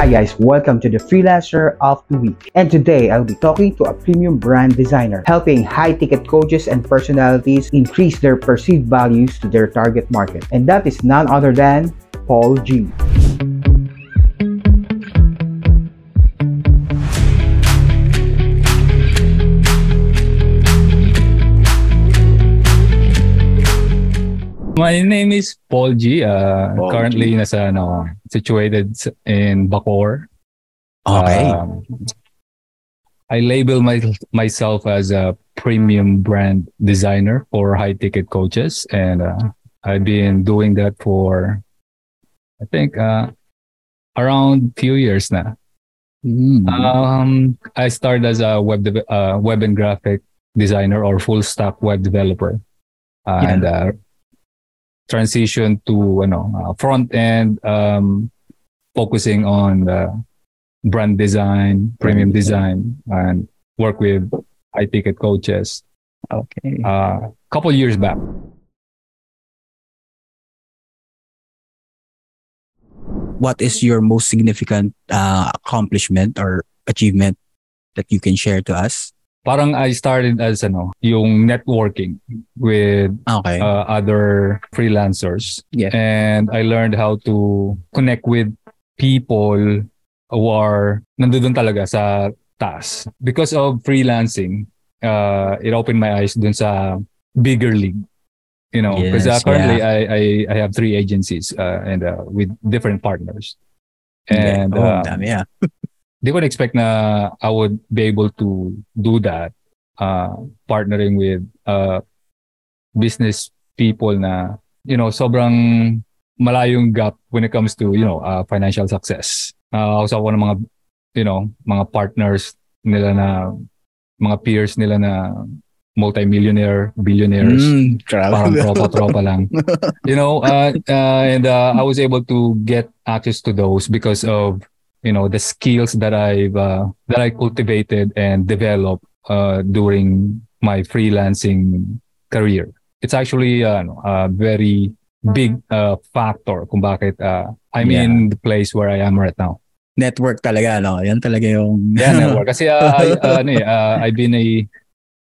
Hi guys, welcome to the Freelancer of the Week. And today I'll be talking to a premium brand designer, helping high-ticket coaches and personalities increase their perceived values to their target market. And that is none other than Paul G. My name is Paul G. Uh, Paul currently nasa ano, situated in Bacoor. Okay. Um, I label my, myself as a premium brand designer for high ticket coaches and uh, I've been doing that for I think uh, around few years now. Mm. Um, I started as a web deve- uh, web and graphic designer or full stack web developer, Yeah. and uh, transition to ano, uh, front end, um, focusing on the brand design, premium design, and work with high ticket coaches. okay. A couple years back. what is your most significant uh, accomplishment or achievement that you can share to us? Parang I started as ano, yung networking with Okay. uh, other freelancers. Yeah. And I learned how to connect with people who are nandoon talaga sa taas. Because of freelancing, uh, it opened my eyes dun sa bigger league. You know, because Yes, currently I, I I have three agencies uh, and uh, with different partners. And oh, uh, dami ah. they would expect na I would be able to do that, uh, partnering with uh, business people na, you know, sobrang malayong gap when it comes to, you know, uh, financial success. Uh, ako ng mga, you know, mga partners nila na, mga peers nila na multi-millionaire, billionaires Mm, parang tropa-tropa lang. You know, uh, uh, and uh, I was able to get access to those because of you know the skills that I've uh, that I cultivated and developed uh, during my freelancing career. It's actually uh, a very big uh, factor kung bakit uh, I'm Yeah. in the place where I am right now. Network talaga, no? Yan talaga yung... Yeah, network. Kasi uh, I, uh, ano eh, uh, I've been a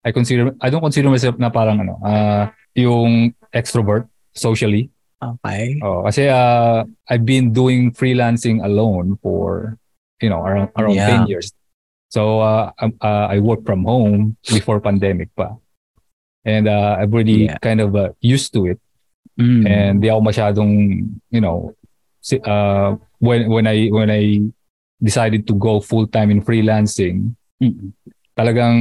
I consider I don't consider myself na parang ano, uh, yung extrovert socially. Okay. Oh, kasi uh, I've been doing freelancing alone for you know around around Yeah. 10 years. So uh, um, uh, I work from home before pandemic pa. And uh, I've already Yeah. kind of uh, used to it Mm. and di ako masyadong you know si- uh, when when I when I decided to go full time in freelancing Mm. talagang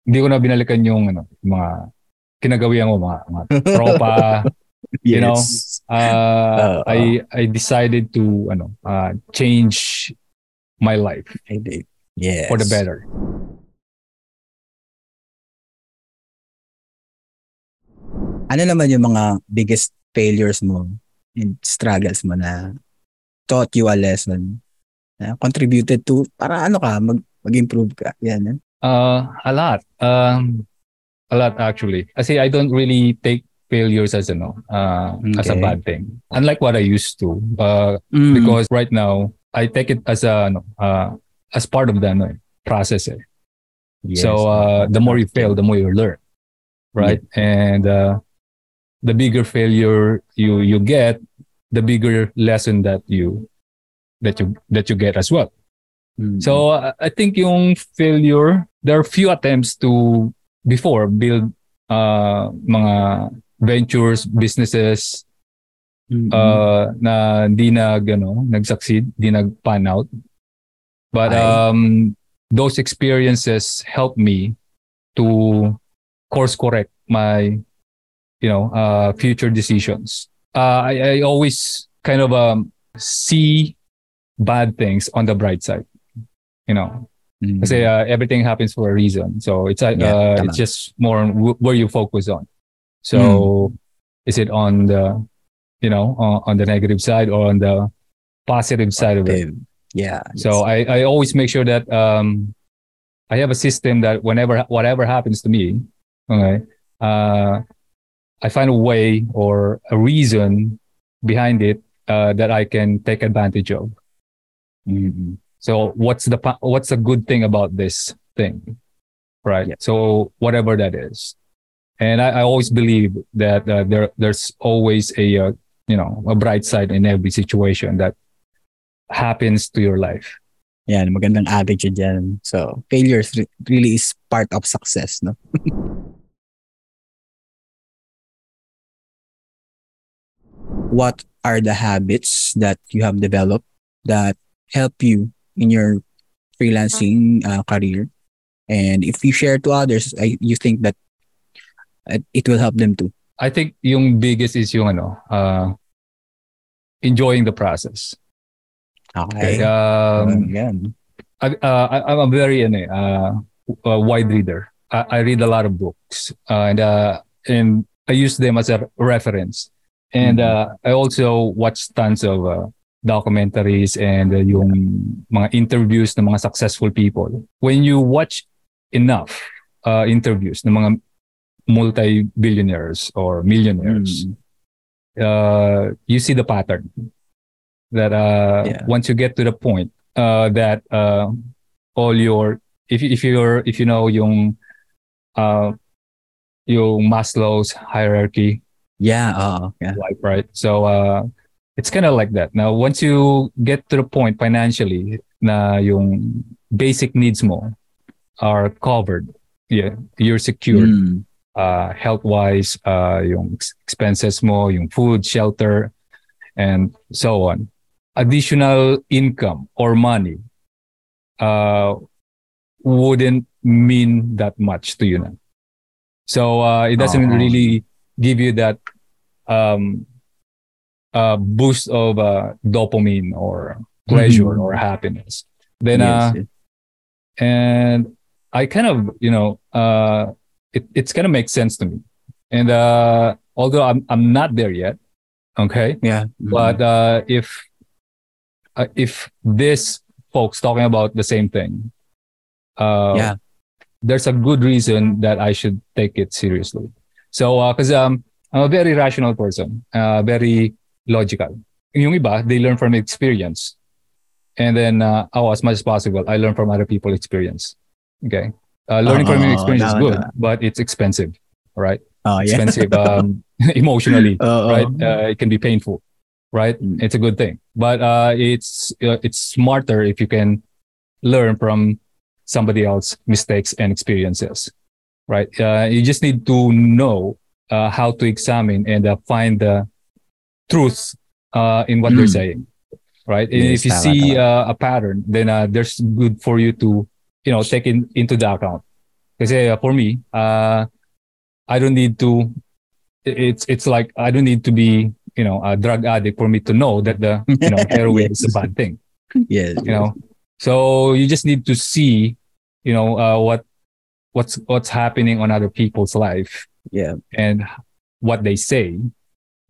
hindi ko na binalikan yung ano mga kinagawian ko mga, mga tropa you know, Yes. uh, Oo. I I decided to ano uh, change my life I did. Yes. for the better. Ano naman yung mga biggest failures mo and struggles mo na taught you a lesson na contributed to para ano ka mag mag-improve ka yan eh? Uh, a lot. Um, a lot actually. Kasi I don't really take failures as ano, uh, as a bad thing. Unlike what I used to. Uh, Mm. because right now I take it as a ano, uh, as part of the ano, process. Eh. Yes. So uh, the more you fail, the more you learn, right? And uh, the bigger failure you you get, the bigger lesson that you that you that you get as well. Mm. So uh, I think yung failure, there are few attempts to before build uh, mga ventures, businesses Mm. uh, na hindi nag ano, nag-succeed, hindi nag-pan out. But um, those experiences help me to course correct my you know uh, future decisions. Uh, I, I always kind of um, see bad things on the bright side. You know, Mm. kasi uh, everything happens for a reason. So it's uh, Yeah, uh, it's just more on wh- where you focus on. So Hmm. is it on the you know on, on the negative side or on the positive side of it? Yeah. So I, I always make sure that um, I have a system that whenever whatever happens to me, okay, uh, I find a way or a reason behind it uh, that I can take advantage of. Mm-mm. So what's the what's the good thing about this thing, right? Yeah. So whatever that is, and I, I always believe that uh, there there's always a uh, you know a bright side in every situation that happens to your life. Yan, magandang attitude yan. So, failure is re- really is part of success, no? what are the habits that you have developed that help you in your freelancing uh, career? And if you share to others, I, you think that it will help them too. I think yung biggest is yung ano, uh, enjoying the process. Okay. Okay. Um. I, uh, I, I'm a very ano, eh, uh, a wide reader. I, I read a lot of books, uh, and uh, and I use them as a reference. And Mhm. uh, I also watch tons of uh, documentaries and uh, yung mga interviews ng mga successful people. When you watch enough uh, interviews ng mga multi-billionaires or millionaires, Mm. uh, you see the pattern that uh, Yeah. once you get to the point uh, that uh, all your if you- if you're if you know yung uh, yung Maslow's hierarchy Yeah, oo. Yeah. life, right? So uh, it's kind of like that. Now, once you get to the point financially na yung basic needs mo are covered, yeah, you're secured Mm. Uh, health-wise, uh, yung expenses mo, yung food, shelter, and so on. Additional income or money uh, wouldn't mean that much to you now. So uh, it doesn't Oo. really give you that um, uh, boost of uh, dopamine or pleasure Mhm. or happiness. Then Yes, uh, yes. and I kind of, you know, uh, it, it's gonna make sense to me. And uh, although I'm I'm not there yet, okay, yeah. but uh, if uh, if this folks talking about the same thing, uh, Yeah. there's a good reason that I should take it seriously. So, because um, I'm a very rational person, uh, very logical. Yung iba, they learn from experience. And then, uh, oh, as much as possible, I learn from other people's experience. Okay. Uh, learning from your Oo, experience is good, but it's expensive, right? oh, yeah. Expensive um, emotionally, Oo. right? Uh, it can be painful, right? Mm. It's a good thing, but uh, it's uh, it's smarter if you can learn from somebody else's mistakes and experiences, right? Uh, you just need to know uh, how to examine and uh, find the truth uh, in what they're Mm. saying, right? Yes, if you see uh, a pattern, then uh, there's good for you to you know take in, into the account. Because uh, for me, uh, I don't need to. It's it's like I don't need to be you know a drug addict for me to know that the you know heroin is a bad thing. yes. You know, so you just need to see, you know, uh, what what's what's happening on other people's life Yeah. and what they say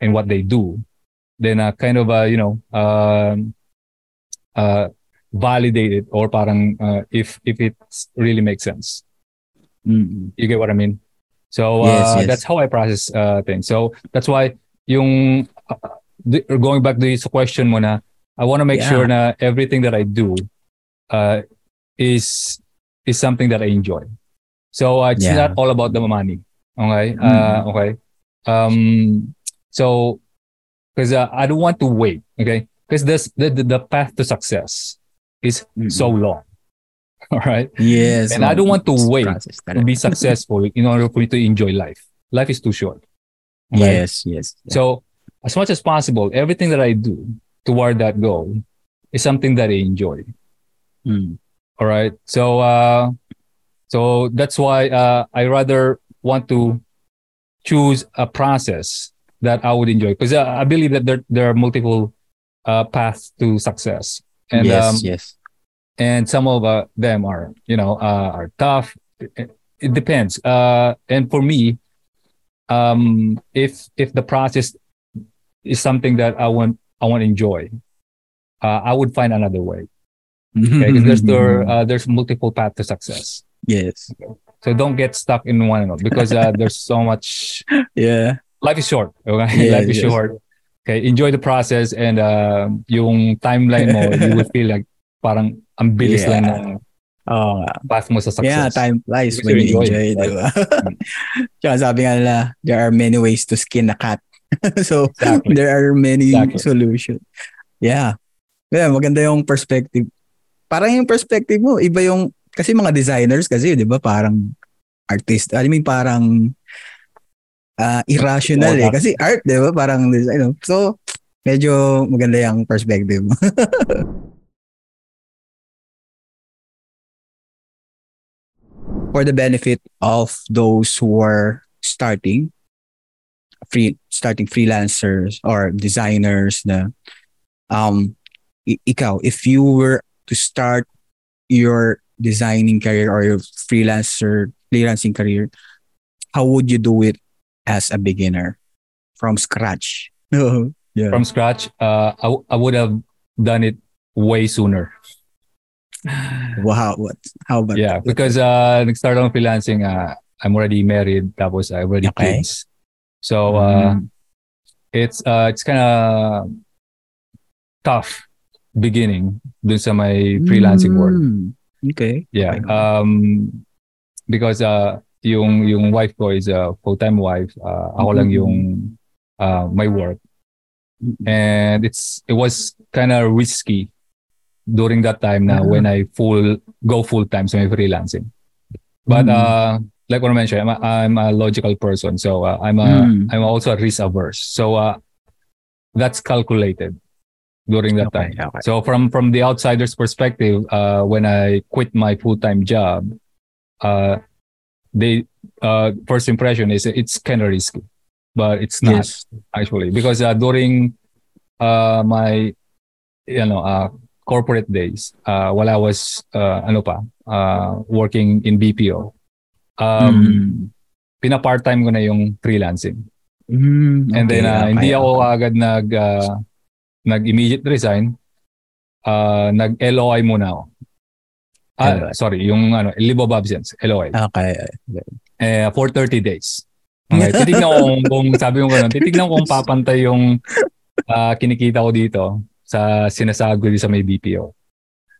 and what they do. Then uh, kind of uh, you know um, uh, validate it or parang uh, if if it really makes sense. Mm-mm. You get what I mean? So uh, Yes, that's how I process uh, things. So that's why yung uh, the- going back to this question mo na I want to make Yeah. sure na everything that I do uh, is is something that I enjoy. So uh, it's Yeah. not all about the money. Okay? Mm. Uh, okay. Um so because uh, I don't want to wait, okay? Because this the the path to success is Mm-mm. so long. All right? Yes. And I don't want to it's wait process to be successful in order for me to enjoy life. Life is too short. Okay? Yes, yes. So, as much as possible, everything that I do toward that goal is something that I enjoy. Mm. All right. So, uh, so that's why uh, I rather want to choose a process that I would enjoy because uh, I believe that there there are multiple uh, paths to success, and yes, um, yes. and some of uh, them are you know uh, are tough it, it depends uh, and for me um, if if the process is something that i want i want to enjoy uh, i would find another way okay? there's there, uh, there's multiple paths to success yes. so don't get stuck in one because uh, there's so much Yeah. life is short okay Yes, life is yes. short okay enjoy the process and uh, yung timeline mo you will feel like parang ang bilis Yeah. lang ng nga. path mo sa success. Yeah, time flies Because when you enjoy enjoy, it, di ba? Tsaka sabi nga nila, there are many ways to skin a cat. so, Exactly. there are many Exactly. solutions. Yeah. Yeah, maganda yung perspective. Parang yung perspective mo, iba yung, kasi mga designers kasi, di ba, parang artist. I mean, parang ah, irrational Oo, eh. Kasi art, di ba, parang design. So, medyo maganda yung perspective mo. For the benefit of those who are starting, free starting freelancers or designers na um i- ikaw if you were to start your designing career or your freelancer freelancing career how would you do it as a beginner from scratch No. yeah From scratch, uh, I, w- I would have done it way sooner. wow what how about Yeah, that? because uh, nag-start ako freelancing, uh, I'm already married, tapos I already Okay. kids. So, uh, Mm. it's uh, it's kind of tough beginning dun sa my freelancing world. Mm. okay Yeah. Um, because uh, yung yung wife ko is a full-time wife. Uh, ako lang yung uh, my work. And it's it was kind of risky during that time na Ah. when I full go full time sa my freelancing. But Mm. uh, like what I mentioned, I'm a, I'm a logical person, so uh, I'm a Mm. I'm also a risk averse. So uh, that's calculated during that Okay, time. okay. So from from the outsider's perspective, uh, when I quit my full time job, uh, they uh, first impression is it's kind of risky, but it's not yes actually because uh, during uh, my you know uh, corporate days, uh, while I was uh, ano pa uh, working in BPO, um, Mm. pina-part time ko na yung freelancing. Mm, And then uh, okay, hindi ako okay. agad nag uh, nag immediate resign. Uh, nag LOI muna ako. Ah, sorry, yung ano, leave of absence, LOI. Okay. Eh, for 30 days. Okay, titignan ko kung, kung sabi mo ganun, titignan ko kung papantay yung ah, kinikita ko dito sa ko dito sa may BPO.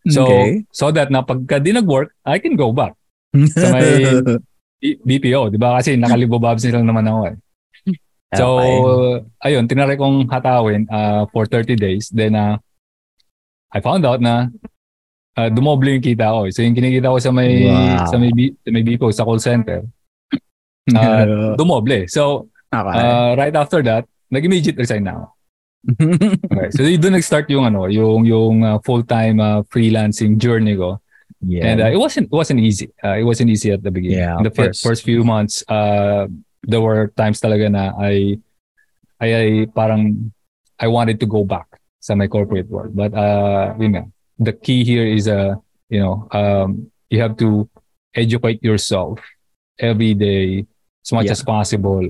So, okay. so that na pagka di nag-work, I can go back sa may BPO, di ba? Kasi nakalibog absence lang naman ako eh. So, Okay. ayun, tinry kong hatawin uh, for 30 days. Then, uh, I found out na uh, dumoble yung kita ko. eh. So, yung kinikita ko sa may, Wow. sa may, B- sa may BPO, sa call center, uh, dumoble. So, okay. uh, right after that, nag-immediate resign na ako. Okay. So, doon nag-start yung, ano, yung, yung uh, full-time uh, freelancing journey ko. yeah. And uh, it wasn't it wasn't easy. Uh, it wasn't easy at the beginning. Yeah, In the of fir- course. first few months, uh, there were times talaga na I, I, I parang I wanted to go back sa my corporate world. But uh, yun nga, the key here is uh, you know, um, you have to educate yourself every day as much Yeah. as possible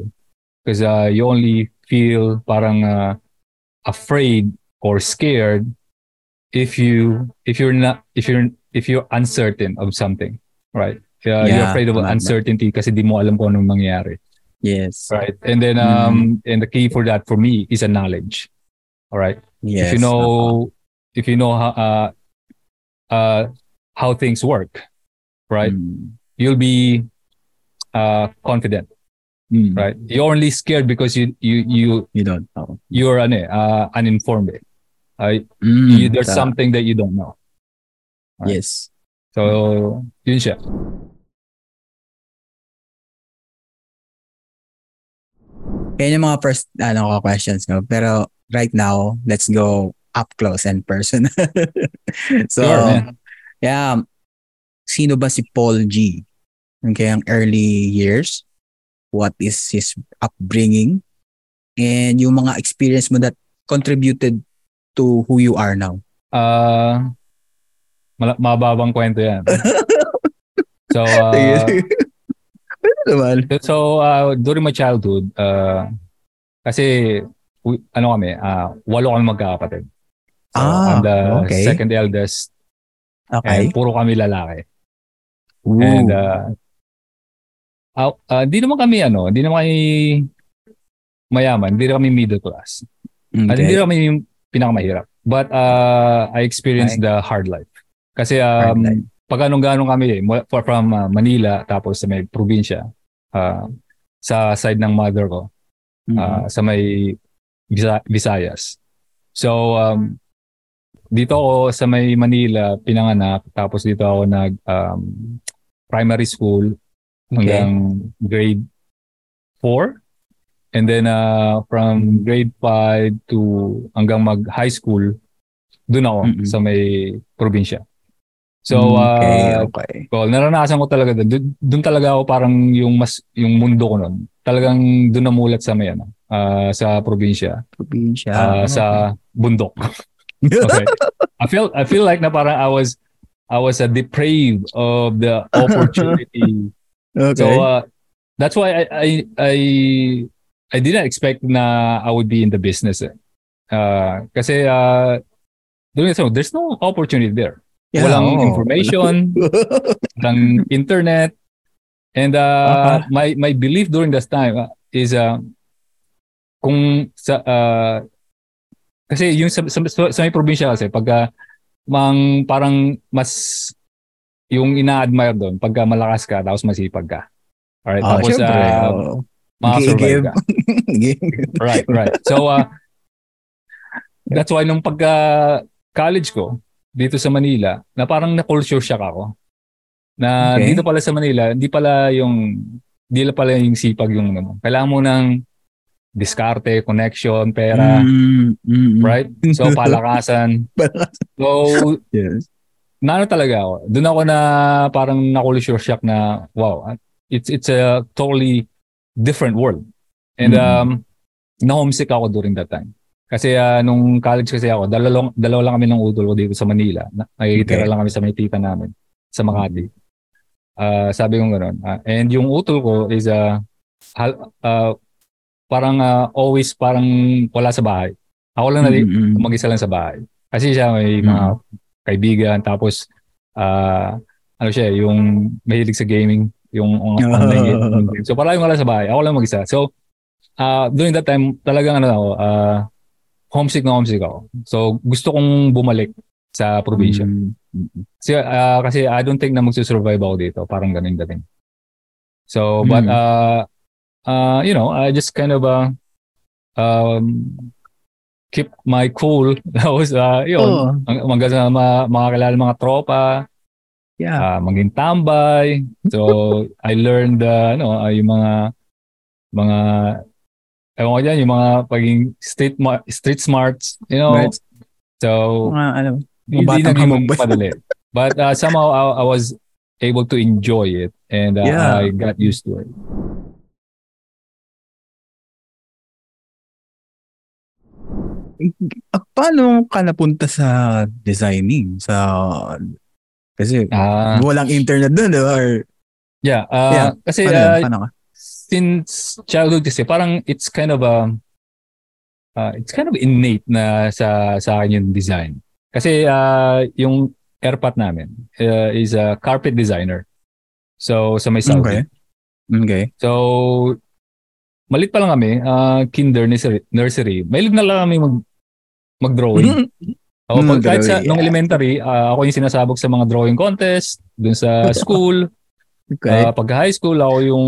because uh, you only feel parang uh, afraid or scared if you if you're not if you're if you're uncertain of something right uh, you're afraid of tama. uncertainty kasi di mo alam kung anong mangyayari yes. right and then um and the key for that for me is a knowledge all right Yes. if you know if you know how uh, uh how things work right Mm. you'll be uh confident Mm. right you're only scared because you you you You don't know. you're eh, uh, uninformed. Uh, Mm, you, there's ta- something that you don't know Yes. So, yun siya. Yan yung mga first ano ko questions ko. Pero right now, let's go up close and personal. so, Sure, yeah. Sino ba si Paul G? Okay, ang early years. What is his upbringing? And yung mga experience mo that contributed to who you are now. Uh, mala- mababang kwento yan. so, uh, so uh, during my childhood, uh, kasi ano kami, uh, walo kami magkakapatid. So, Ah, I'm the okay. second eldest Okay. and puro kami lalaki. Ooh. And uh, uh, uh, di naman kami ano, di naman kami mayaman, di naman kami middle class. At okay. hindi naman yung pinakamahirap. But uh, I experienced Okay. the hard life. Kasi um, life. pag anong-ganong kami eh, from uh, Manila tapos sa may probinsya, uh, sa side ng mother ko, Mm. uh, sa may Visa- Visayas. So, um, dito ako sa may Manila pinanganak tapos dito ako nag um, primary school hanggang grade 4 and then uh, from grade 5 to hanggang mag high school doon ako Mm-mm. sa may probinsya. So Mm, okay, uh, okay. well, naranasan ko talaga doon. Doon talaga ako parang yung mas yung mundo ko noon. Talagang doon namulat sa may ano, ah, sa probinsya, Probinsya. ah, sa bundok. Okay. I feel I feel like na parang I was I was a depraved of the opportunity. okay. so uh, that's why I I I I didn't expect na I would be in the business. Eh. Uh, kasi uh, doon so there's no opportunity there. Yeah, walang oo. information, walang internet. And uh, Ah. my my belief during that time uh, is uh, kung sa uh, kasi yung sa, sa, sa may probinsya kasi pagka mang parang mas yung ina-admire doon pagka malakas ka tapos masipag ka. Alright, Ah, tapos syempre. uh, oo. makasurvive Give. ka. Right, right. So, uh, that's why nung pagka college ko, dito sa Manila, na parang na-culture shock ako. Na Okay. dito pala sa Manila, hindi pala yung, hindi pala yung sipag yung ano. Kailangan mo ng diskarte, connection, pera, Mm, mm, mm. right? So, palakasan. So, Yes. naano talaga ako. Doon ako na parang na-culture shock na, wow, it's it's a totally different world. And Mhm. um, na-homesick ako during that time. Kasi ah, nung college kasi ako, dalawa, dalawa lang kami ng udol ko dito sa Manila. Na- Nakikitira Okay. lang kami sa may tita namin sa Makati. Ah, sabi ko gano'n. Ah, and yung utol ko is uh, hal- ah, parang ah, always parang wala sa bahay. Ako lang na Mm, mm. mag-isa lang sa bahay. Kasi siya may mga kaibigan tapos ah ano siya yung mahilig sa gaming yung on- online game. So parang wala sa bahay. Ako lang mag-isa. So ah during that time talagang ano ako ah homesick na homesick ako. So gusto kong bumalik sa probinsya. Mm, mm. Kasi ah, kasi I don't think na magsusurvive ako dito. Parang ganun dating. So but Mm. uh uh you know, I just kind of uh um keep my cool. Tapos uh yun, Oo. ang maganda ma makakilala mga tropa, Yeah. ah, maging tambay. So I learned uh, ano, ah, yung mga mga ewan ko dyan, yung mga pagiging street ma- street smarts, you know. Right. So Mga ano, hindi naging madali. But uh, somehow I, I was able to enjoy it and uh, Yeah. I got used to it. Paano ka napunta sa designing? Sa kasi Ah, walang internet doon, di ba? Or, yeah, uh, Yeah. kasi paano, uh, paano ka? since childhood kasi parang it's kind of a uh, it's kind of innate na sa sa akin yung design. Kasi uh, yung airpat namin uh, is a carpet designer. So sa may Saudi. Okay. Okay. So malit pa lang kami, uh, kinder nursery, nursery. Mahilig na lang kami mag mag-drawing. O, pag, Mm, kahit sa drawing, nung yeah. elementary, uh, ako yung sinasabog sa mga drawing contest dun sa school. Okay. Ah, pag high school, ako yung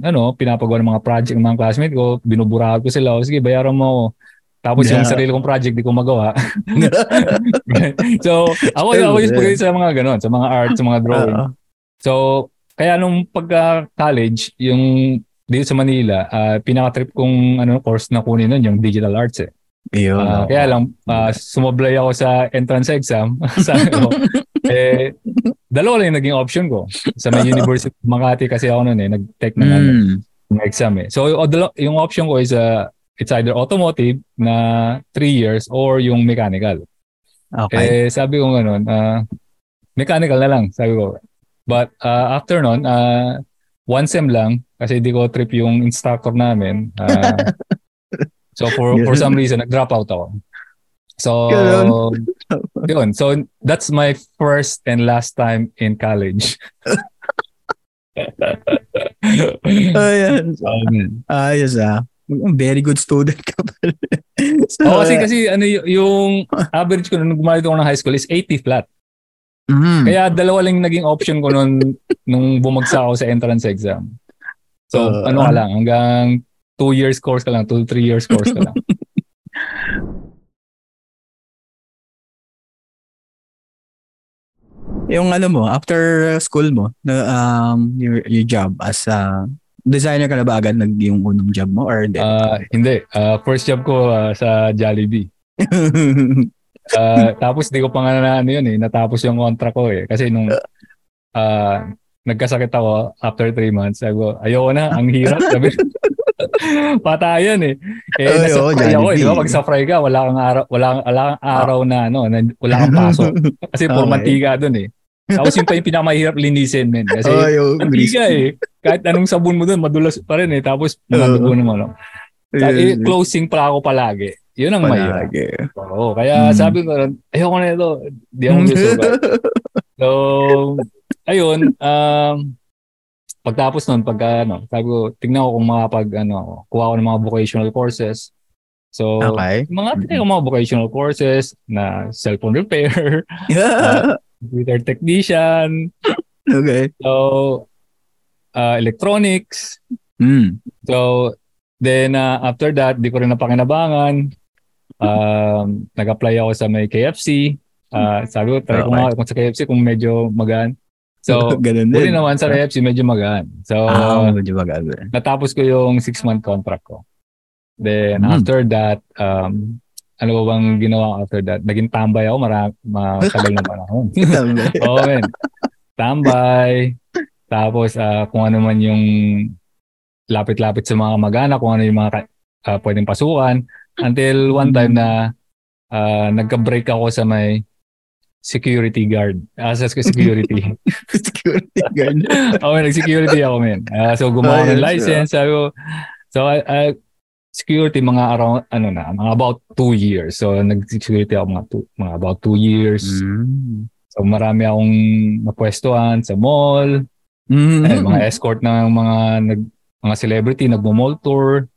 ano, pinapagawa ng mga project ng mga classmate ko, binuburahan ko sila, o sige, bayaran mo ako. Tapos yung Yeah. sarili kong project, di ko magawa. so, ako, ako yung pagdating sa mga ganon, sa mga art, sa mga drawing. Oo. So, kaya nung pagka-college, yung dito sa Manila, ah, pinaka-trip kong ano, course na kunin nun, yung digital arts eh. Ayun. Ah, kaya lang, ah, sumablay ako sa entrance exam. Sabi ko, eh, dalawa lang yung naging option ko. Sa may University of Makati kasi ako noon eh, nag-tech ng, ano, Mm. ng exam eh. So, yung, option ko is, uh, it's either automotive na 3 years or yung mechanical. Okay. Eh, sabi ko ganun, ah, mechanical na lang, sabi ko. But uh, after nun, uh, one sem lang, kasi di ko trip yung instructor namin. Ah, so for for some reason, nag-drop out ako. So, yun. So, that's my first and last time in college. Ayan. um, Ayos ah. Very good student ka pala. so, oh, kasi, kasi ano y- yung average ko nung gumalit ako ng high school is 80 flat. Mm. Kaya dalawa lang naging option ko noon nung bumagsak ako sa entrance exam. So, Uh, ano ka lang, hanggang two years course ka lang, two, three years course ka lang. yung ano mo, after school mo, na, um, your, your job as a designer ka na ba agad nag yung unang job mo or hindi? Ah, hindi. Ah, first job ko ah, sa Jollibee. Ah, tapos di ko pa nga na ano yun eh, natapos yung contract ko eh. Kasi nung ah, nagkasakit ako after three months, sabi ko, ayoko na, ang hirap. Sabi, patayan eh. Eh, Ay, nasa oo, fry ako eh. Di ba? Jollibee. Pag sa fry ka, wala kang araw, wala, kang- wala kang araw na, ano, na, wala kang pasok. Kasi puro Okay. mantika dun eh. Tapos yun pa yung pinakamahirap linisin, men. Kasi oh, yung mantika eh. Kahit anong sabon mo dun, madulas pa rin eh. Tapos mga Oo. dugo naman. No? Eh, closing pa ako palagi. Yun ang mahirap. Oo, kaya Mm. sabi ko rin, ayoko na ito. Di ako gusto. so, ayun, um, pagtapos nun, pagka, ano, sabi ko, tignan ko kung makapag, ano, kuha ko ng mga vocational courses. So, Okay. mga, tinay ko mga vocational courses na cellphone repair, computer technician, okay. so, uh, electronics. Mm. So, then uh, after that, di ko rin napakinabangan. Um, nag-apply ako sa may KFC. Uh, sabi ko, try ko Okay. nga kung sa KFC kung medyo magaan. So, ganun din. naman sa KFC, medyo magaan. So, Ah, medyo maganda. natapos ko yung six-month contract ko. Then, Hmm. after that, um, ano ba bang ginawa ko after that? Naging tambay ako, mara- matagal na panahon. Oo, men. Tambay. Tapos, ah, kung ano man yung lapit-lapit sa mga mag-anak, kung ano yung mga ah, pwedeng pasukan. Until one time na ah, nagka-break ako sa may security guard. Ah, sa security. Security guard. okay, nag-security ako, men. Ah, so, gumawa ng license. Sabi ko, so, I, I- security mga around, ano na, mga about two years. So, nag-security ako mga, two, mga about two years. Mm. So, marami akong napwestuhan sa mall. Mm. Eh, mga escort ng mga nag, mga celebrity, nagmo-mall tour.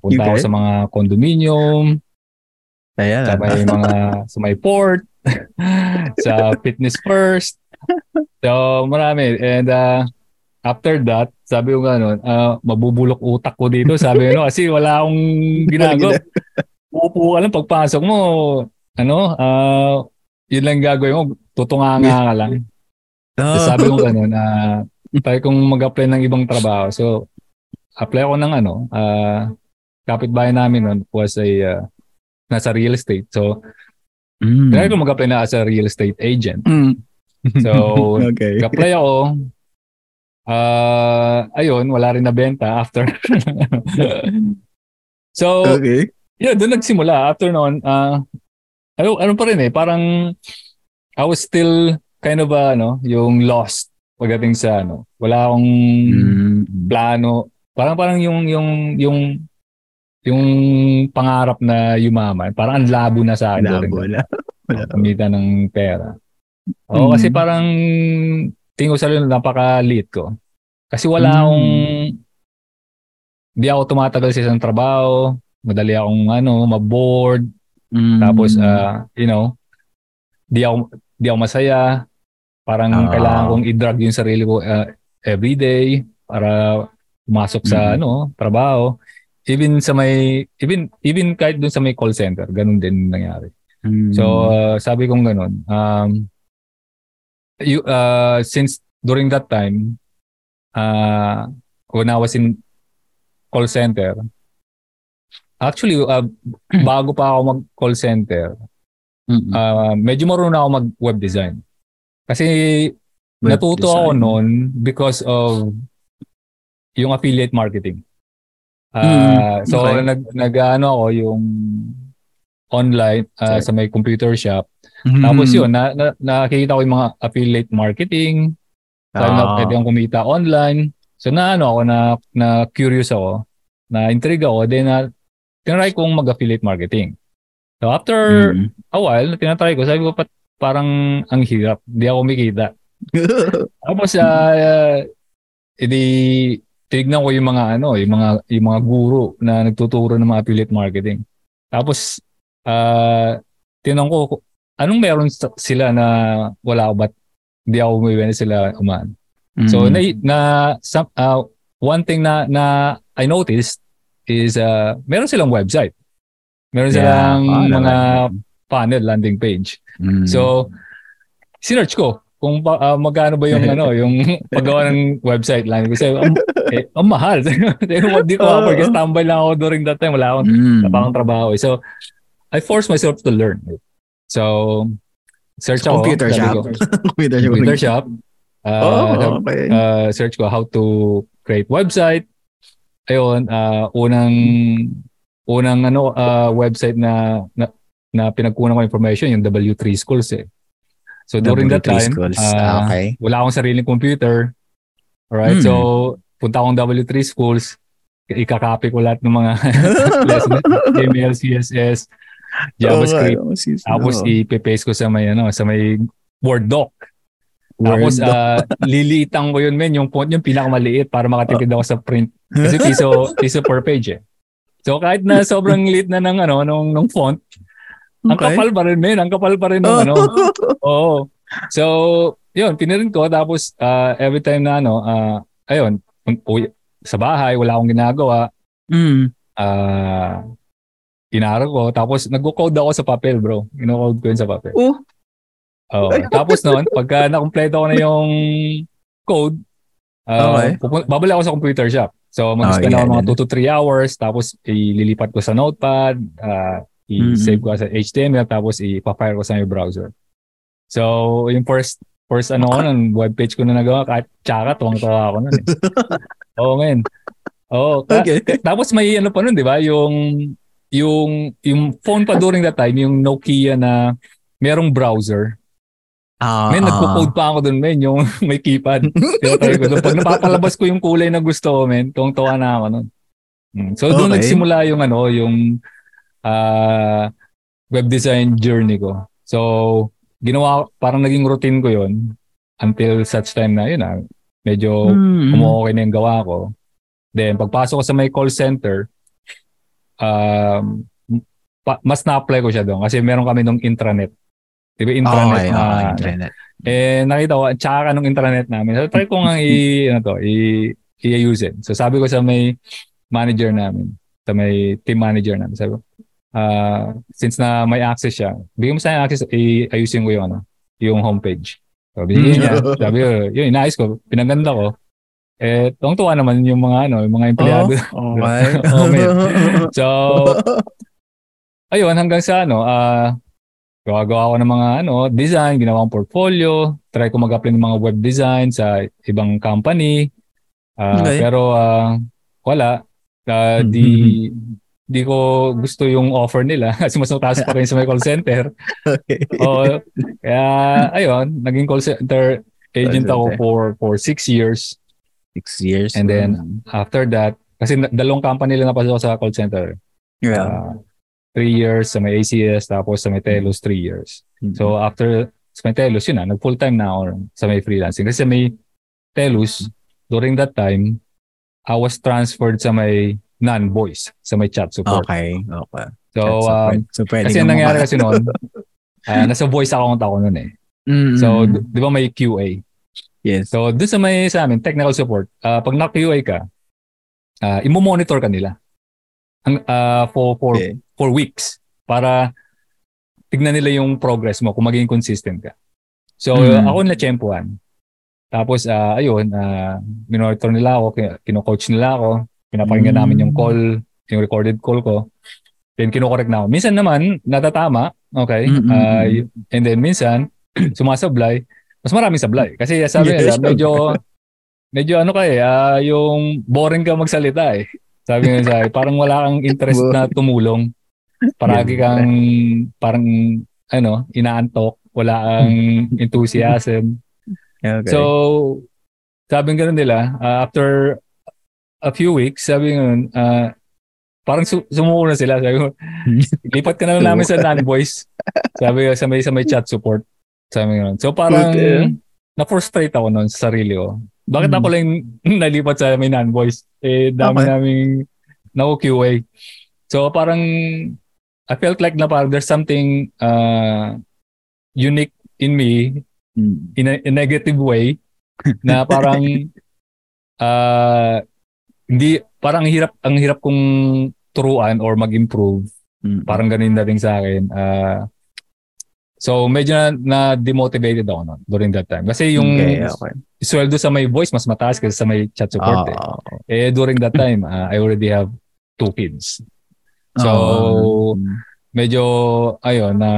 Punta ako sa mga condominium, Ayan. sa may mga sa may port, sa fitness first. So, marami. And uh, after that, sabi ko gano'n, uh, mabubulok utak ko dito. Sabi ko, kasi wala akong ginagawa. Uupo ka lang, pagpasok mo, ano, uh, yun lang gagawin mo, tutunganga ka lang. Ah. So, sabi ko gano'n, uh, try kong mag-apply ng ibang trabaho. So, apply ako ng ano, uh, kapitbahay namin nun was a, uh, nasa real estate. So, Mm. try ko mag-apply na as a real estate agent. Mm. So, okay. Nag-apply ako. Ah, ayun, wala rin nabenta after. so, Okay. yun, doon nagsimula. After noon, ah, ano, ano pa rin eh, parang I was still kind of, ah, ano, yung lost pagdating sa, ano, wala akong Mm. plano. Parang, parang yung, yung, yung, yung pangarap na yumaman, parang ang labo na sa akin. Wala. Wala. kumita ng pera. Oo, Mm. kasi parang tingin ko sa rin napaka-lit ko. Kasi wala Mm. akong di ako tumatagal sa isang trabaho, madali akong ano, mabored, Mm. tapos ah, you know, di ako di ako masaya. Parang Ah. kailangan kong i-drag yung sarili ko ah, every day para pumasok sa Mm. ano, trabaho. Even sa may even even kahit dun sa may call center, ganun din nangyari. Mm. So, uh, sabi kong ganun. Um, you, uh, since during that time, uh, when I was in call center, actually, uh, bago pa ako mag-call center, Mm. uh, medyo marunong ako mag-web design. Kasi Web natuto ako design. noon because of yung affiliate marketing. Uh, Mm, So, okay. nag, nag, ano ako, yung online uh, Okay. sa may computer shop. Mm. Tapos yun, na, na, nakikita ko yung mga affiliate marketing. So, na Ah. pwede akong kumita online. So, na ano ako, na, na curious ako, na intrigue ako, then na, tinry kong mag-affiliate marketing. So, after Mm. a while, tinatry ko, sabi ko, pat, parang ang hirap. Hindi ako kumikita. Tapos, uh, edi, tinignan ko yung mga ano, yung mga yung mga guru na nagtuturo ng mga affiliate marketing. Tapos uh, tinanong ko anong meron sila na wala ako ba't hindi ako umibenta sila umaan. So Mm. na, na some, uh, one thing na na I noticed is uh, meron silang website. Meron Yeah. silang Ah, mga funnel landing page. Mm. So sinearch ko kung pa, ah, magkano ba yung ano yung paggawa ng website landing kasi ang, eh, ang mahal. Hindi ko Oo. uh, kasi tambay lang ako during that time wala akong Mm. akong trabaho. eh. So I forced myself to learn. So search ako. Computer shop. ko, Computer shop. computer shop. Uh, Oh, okay. uh, search ko how to create website. Ayun, uh, unang unang ano uh, website na, na na pinagkunan ko information yung W3 Schools eh. So during that W3 time, schools. uh, Ah, okay. wala akong sariling computer. Alright, Hmm. so punta akong W3 Schools, ikakopy ko lahat ng mga lesson, HTML, CSS, JavaScript, Oh, sis- tapos oh. ipe-paste ko sa may ano, sa may Word doc. Word Tapos doc. ah, liliitan ko yun men, yung font yung pinakamaliit para makatipid ako sa print. Kasi piso piso per page eh. So kahit na sobrang liit na ng ano nung nung font, ang Okay. kapal pa rin men, ang kapal pa rin ng ano. Oo. So, yun, pinirin ko tapos ah, every time na ano, ah, ayun, sa bahay wala akong ginagawa, Mm. ah inaro ko tapos nagko-code ako sa papel, bro. Ino-code ko yun sa papel. Oh. Oo. Tapos noon, pagka na-complete ko na yung code, uh, Okay. pupun- babalik ako sa computer shop. So, mag-spend Oh, yeah, ako mga yeah. 2 to 3 hours, tapos ililipat ko sa notepad, uh, i-save ko sa HTML, tapos ipa-fire ko sa my browser. So, yung first first ano ko nun, webpage ko na nagawa, kahit tsaka, tuwang-tawa ako nun eh. Oo, man. Oo. ka- Okay. tapos may ano pa nun, di ba? Yung, yung, yung phone pa during that time, yung Nokia na merong browser. Ah, Men, ah. nagpo-code pa ako dun, men, yung may keypad. Tinatry ko dun. Pag napapalabas ko yung kulay na gusto ko, men, tuwang-tuwa na ako nun. Mm. So, doon Okay. nagsimula yung ano, yung ah, web design journey ko. So, ginawa, parang naging routine ko yon until such time na, yun na, medyo Mm. umuokay na yung gawa ko. Then, pagpasok ko sa may call center, um, pa- mas na-apply ko siya doon kasi meron kami nung intranet. Di ba intranet Okay, na, okay, internet. eh, nakita ko, tsaka nung intranet namin. So, try ko nga i, ano to, i, i-use So, sabi ko sa may manager namin, sa may team manager namin, sabi ko, ah, since na may access siya, bigyan mo sa access, i-ayusin ko yung, ano, yung homepage. So, binigyan niya. sabi ko, yun, inaayos ko, pinaganda ko. Eh, tuwang-tuwa naman yung mga, ano, yung mga empleyado. Oh, okay. Oh, man. So, ayun, hanggang sa ano, ah, gawa-gawa ko ng mga ano, design, ginawa kong portfolio, try ko mag-apply ng mga web design sa ibang company. Ah, Okay. Pero ah, wala. Ah, di di ko gusto yung offer nila kasi mas mataas pa rin sa may call center. okay. Oo. kaya ayun, naging call center agent Call ako for for six years. Six years. And then, After that, kasi dalawang company lang napasok sa call center. yeah. Ah, three years sa may ACS, tapos sa may Telos, three years. So after sa may Telos, yun na, nag full time na ako sa may freelancing. Kasi sa may Telos, during that time, I was transferred sa may non-voice, sa may chat support. okay. Okay. So, um, so pwede kasi nangyari kasi noon, ah, nasa voice account ako noon eh. Mm, So, d- di ba may QA? yes. So, doon sa may sa amin, technical support, ah, pag na-QA ka, uh, imo-monitor ka nila ang ah, for, for, Okay. for weeks para tignan nila yung progress mo kung maging consistent ka. So, Mm. ako na tiyempuan. Tapos, ah, ayun, uh, minonitor nila ako, kin- kino-coach nila ako, pinapakinggan Mm. namin yung call, yung recorded call ko. Then, kino-correct na ako. Minsan naman, natatama, okay? Mm, mm, Ah, mm. y- and then, minsan, sumasablay, mas maraming sablay. Kasi sabi nila, Yes, medyo, medyo ano ka eh, ah, yung boring ka magsalita eh. Sabi nila sa parang wala kang interest na tumulong. Paragi kang parang ano, inaantok, wala kang enthusiasm. Okay. So, sabi nga nila, uh, after a few weeks, sabi nga, uh, parang su- sumuko na sila. Sabi ko, lipat ka na lang namin sa non-voice. Sabi ko, sa may, sa may chat support. Sabi nga. So, parang Okay. na-frustrate ako noon sa sarili ko. Bakit Hmm. ako lang nalipat sa may non-voice? Eh, dami Okay. naming na-QA. So, parang I felt like na parang there's something uh, unique in me Mm. in a, a negative way na parang uh, hindi parang ang hirap ang hirap kong turuan or mag-improve Mm. parang ganun na rin sa akin uh, so medyo na, na demotivated ako no, during that time kasi yung okay, okay. sweldo sa may voice mas mataas kaysa sa may chat support eh. Oo. eh during that time uh, I already have two kids So, Oo. medyo ayun na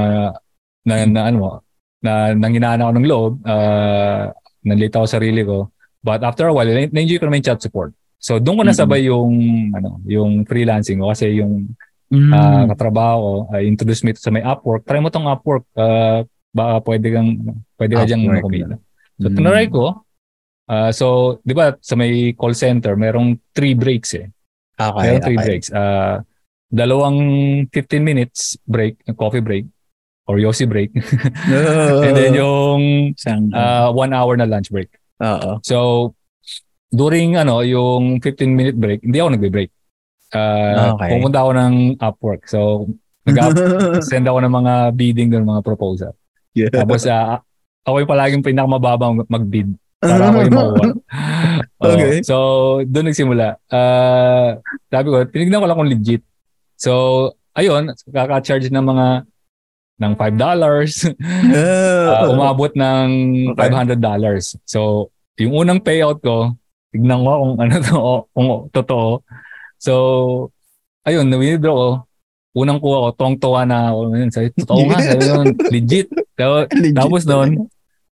na, na ano na nanghinaan ako ng loob uh, nalita ako sa sarili ko but after a while na- na-enjoy ko naman yung chat support so doon ko nasabay yung ano yung freelancing ko kasi yung Mm. uh, katrabaho uh, introduce me to sa may Upwork try mo tong Upwork uh, baka pwede kang pwede ka diyang kumita so Mm. tinry ko uh, so di ba sa may call center merong three breaks eh okay, Meron three okay. breaks. Uh, dalawang 15 minutes break, coffee break, or Yossi break. And then yung uh, one hour na lunch break. oo. So, during ano, yung 15 minute break, hindi ako nagbe-break. Uh, Okay. Pumunta ako ng Upwork. So, nag-send ako ng mga bidding doon, mga proposal. Yeah. Tapos, uh, ako yung palaging pinakamababang mag-bid para ako yung makuha. Okay. so, doon nagsimula. Uh, sabi ko, tinignan ko lang kung legit. So, ayun, kaka-charge ng mga ng $5. uh, umabot ng Okay. $500. So, yung unang payout ko, tignan ko kung ano to, kung totoo. So, ayun, na-withdraw ko. Unang kuha ko, tuwang-tuwa na ako. Ayun, Sabi, totoo nga, sabi ko, legit. So, Legit tapos doon,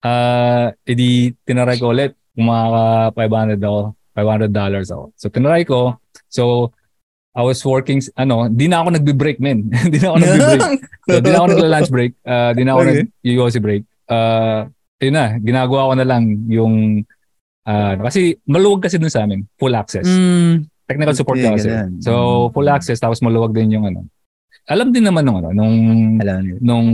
ah edi tinaray ko ulit, kung mga 500 ako, 500 dollars ako. So, tinaray ko. So, I was working, ano, di na ako nagbe-break, men. di na ako nagbe-break. So, di na ako nagla-lunch break. Uh, di na ako Okay. nag-yosi break. Uh, yun na, ginagawa ko na lang yung, ah, kasi maluwag kasi dun sa amin, full access. Mm. Technical support Okay, ka kasi. ganun. So, Mm. full access, tapos maluwag din yung ano. Alam din naman nung ano, nung, Alam nung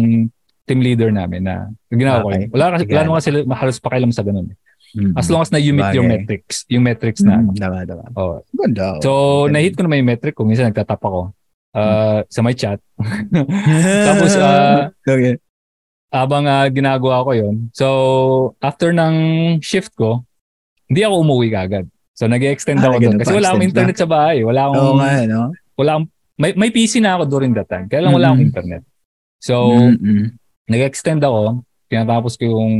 team leader namin na ginawa ko Okay. yun. Wala kasi, wala naman kasi halos pakialam sa ganun. eh. Mm. As long as na you meet your Bagay. metrics, yung metrics na. ano. Mm, Tama, tama. Oh. Ganda. So, na-hit ko na may metric ko. Minsan nagtatap ako uh, sa my chat. Tapos, ah, okay. habang ah, ginagawa ko yon So, after ng shift ko, hindi ako umuwi kagad. So, nag-extend Ah, ako doon. Kasi wala akong internet sa bahay. Wala akong, Oo nga, no? wala akong, may, may PC na ako during that time. Kaya lang wala akong internet. So, Mm-mm. nag-extend ako. Tinatapos ko yung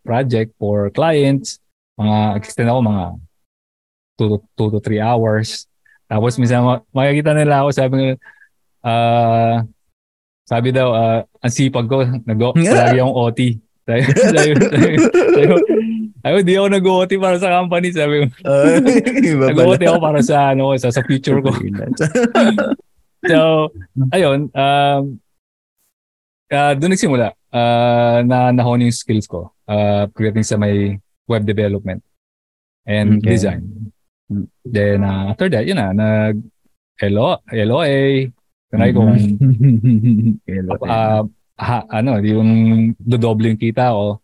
project for clients. Mga, extend ako mga 2 to 2 to 3 hours. Tapos minsan ma- makikita nila ako, sabi nila, ah, sabi daw, ah, ang sipag ko, nag palagi akong OT. Sabi, sabi, sabi, sabi, ay, di ako nag-OT para sa company. Sabi iba pala. nag-OT ako para sa, ano, sa, sa future ko. So, ayun, um, uh, doon nagsimula uh, na nahon yung skills ko uh, pagdating sa may web development and Okay. design. Mm. Then, uh, after that, yun na, nag LO, LOA, tunay ko kung Hello, uh, ha, ano, yung dodoble yung kita ko.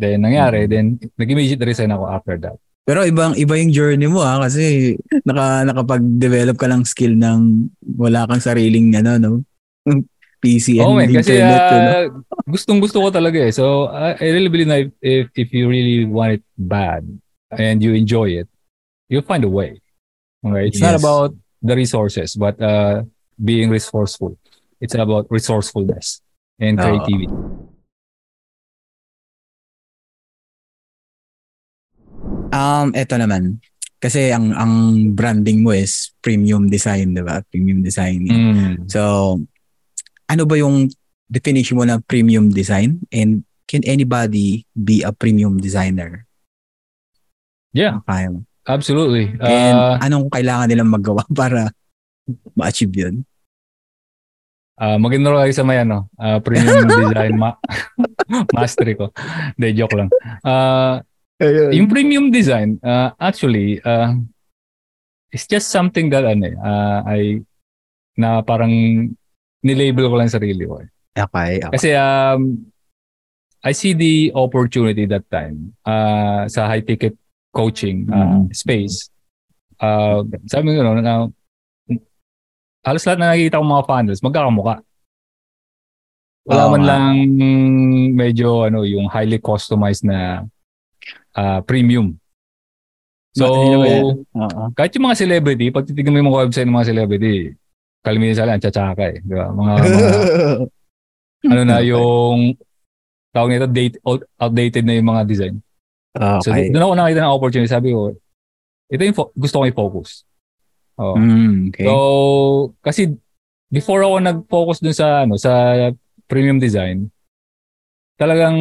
Then, nangyari, Mm. then, nag-immediate resign ako after that. Pero ibang iba yung journey mo ha kasi naka nakapag-develop ka lang skill ng wala kang sariling ano no PC and Oo, man, kasi internet you know? uh, gustong gusto ko talaga eh. So, I I really believe na if, if, you really want it bad and you enjoy it, you'll find a way. Okay? It's not Yes. about the resources, but uh, being resourceful. It's about resourcefulness and creativity. Um eto naman kasi ang ang branding mo is premium design, 'di ba? Premium designing. Mm. So ano ba yung definition mo ng premium design and can anybody be a premium designer? Yeah, Kaya mo. absolutely. And Uh, anong kailangan nilang magawa para ma-achieve yun? uh, mag-enroll kayo sa may ano, uh, premium design ma- mastery ko. Hindi, joke lang. Uh, Yung premium design, uh, actually, uh, it's just something that ano, eh, uh, I na parang nilabel ko lang sarili ko. eh. Okay. okay. Kasi um, I see the opportunity that time uh, sa high ticket coaching uh, Mhm. space. Uh, sabi ko no, na halos lahat na nakikita ko mga funnels, magkakamuka. wala Oo man lang medyo ano yung highly customized na ah, premium. So? Oo. kahit yung mga celebrity, pag titignan mo yung mga website ng mga celebrity, kalimitan sa lang, tsatsaka eh. Di ba? Mga, mga ano na yung tawag nito, date, out- outdated na yung mga design. So, Okay. doon ako nakita ng opportunity. Sabi ko, ito yung fo- gusto ko i-focus. Oh. Mm, okay. So, kasi before ako nag-focus dun sa ano sa premium design, talagang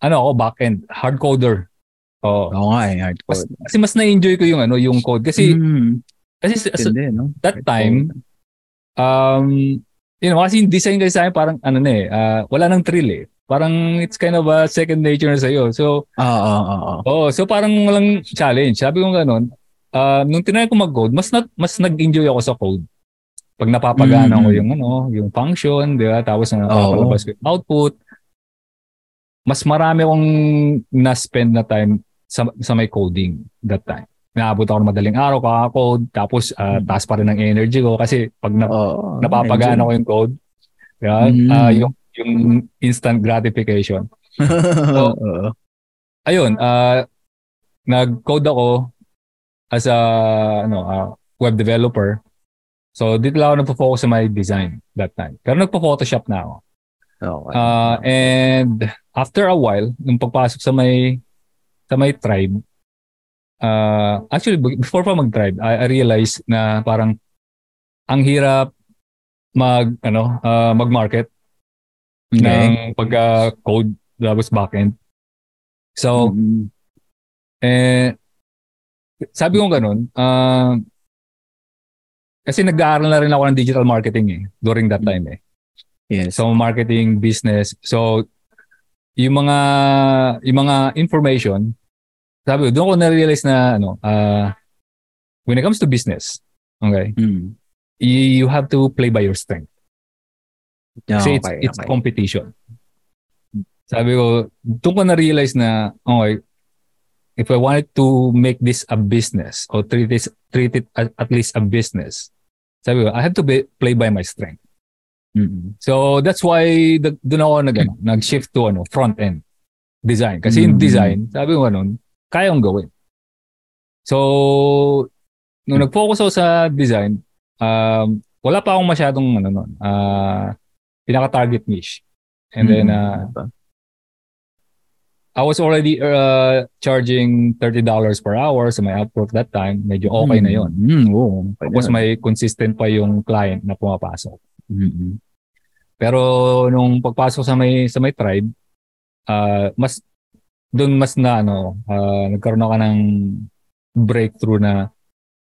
ano ako back-end, hard coder. Oh. Oo nga eh, Mas, hardcore. kasi mas na-enjoy ko yung ano, yung code kasi Mm, kasi sa- tindi, no? that time um you know, kasi yung design kasi sa akin parang ano na eh, ah, wala nang thrill eh. Parang it's kind of a second nature na sa'yo. So, Oo, oo, oo. Oh, so parang walang challenge. Sabi ko gano'n, ah nung tinry ko mag-code, mas na, mas nag-enjoy ako sa code. Pag napapagana Mm. ko yung ano, yung function, di ba? Tapos na napapalabas ko yung output. Mas marami akong na-spend na time sa, sa may coding that time. Naabot ako ng madaling araw, kaka-code, tapos Mm. taas pa rin ang energy ko kasi pag na, Oo. napapagana ko yung code, ba? Mm. Ah, yung, yung instant gratification. Oo. ayun, ah nag-code ako as a ano, ah, web developer. So, dito lang ako nagpo-focus sa my design that time. Pero nagpo-Photoshop na ako. Okay. Ah, and after a while, nung pagpasok sa may sa may tribe, ah actually, before pa mag-tribe, I, I realized na parang ang hirap mag ano ah, mag-market okay. ng pagka-code tapos backend. So, Mm. Eh, sabi ko ganun, ah, kasi nag-aaral na rin ako ng digital marketing eh, during that time eh. Yes. So, marketing, business. So, yung mga, yung mga information, sabi ko, doon ko na-realize na, ano, ah, when it comes to business, okay, Mm. you, you have to play by your strength. Kasi it's, Okay, it's okay. competition. Sabi ko, doon ko na-realize na, okay, if I wanted to make this a business or treat, this, treat it at, at least a business, sabi ko, I have to be, play by my strength. Mm. So that's why the, doon ako nag, ano, nag-shift to ano, front-end design. Kasi yung Mm. design, sabi ko ganun, kaya kong gawin. So, nung nag-focus ako sa design, um, wala pa akong masyadong ano nun, ah, pinaka-target niche. And then, uh, I was already uh, charging $30 per hour sa my output that time. Medyo okay na yon. Mm, okay Tapos may consistent pa yung client na pumapasok. Mm-mm. Pero nung pagpasok sa may sa may tribe, ah, mas doon mas na ano, ah, nagkaroon ako ng breakthrough na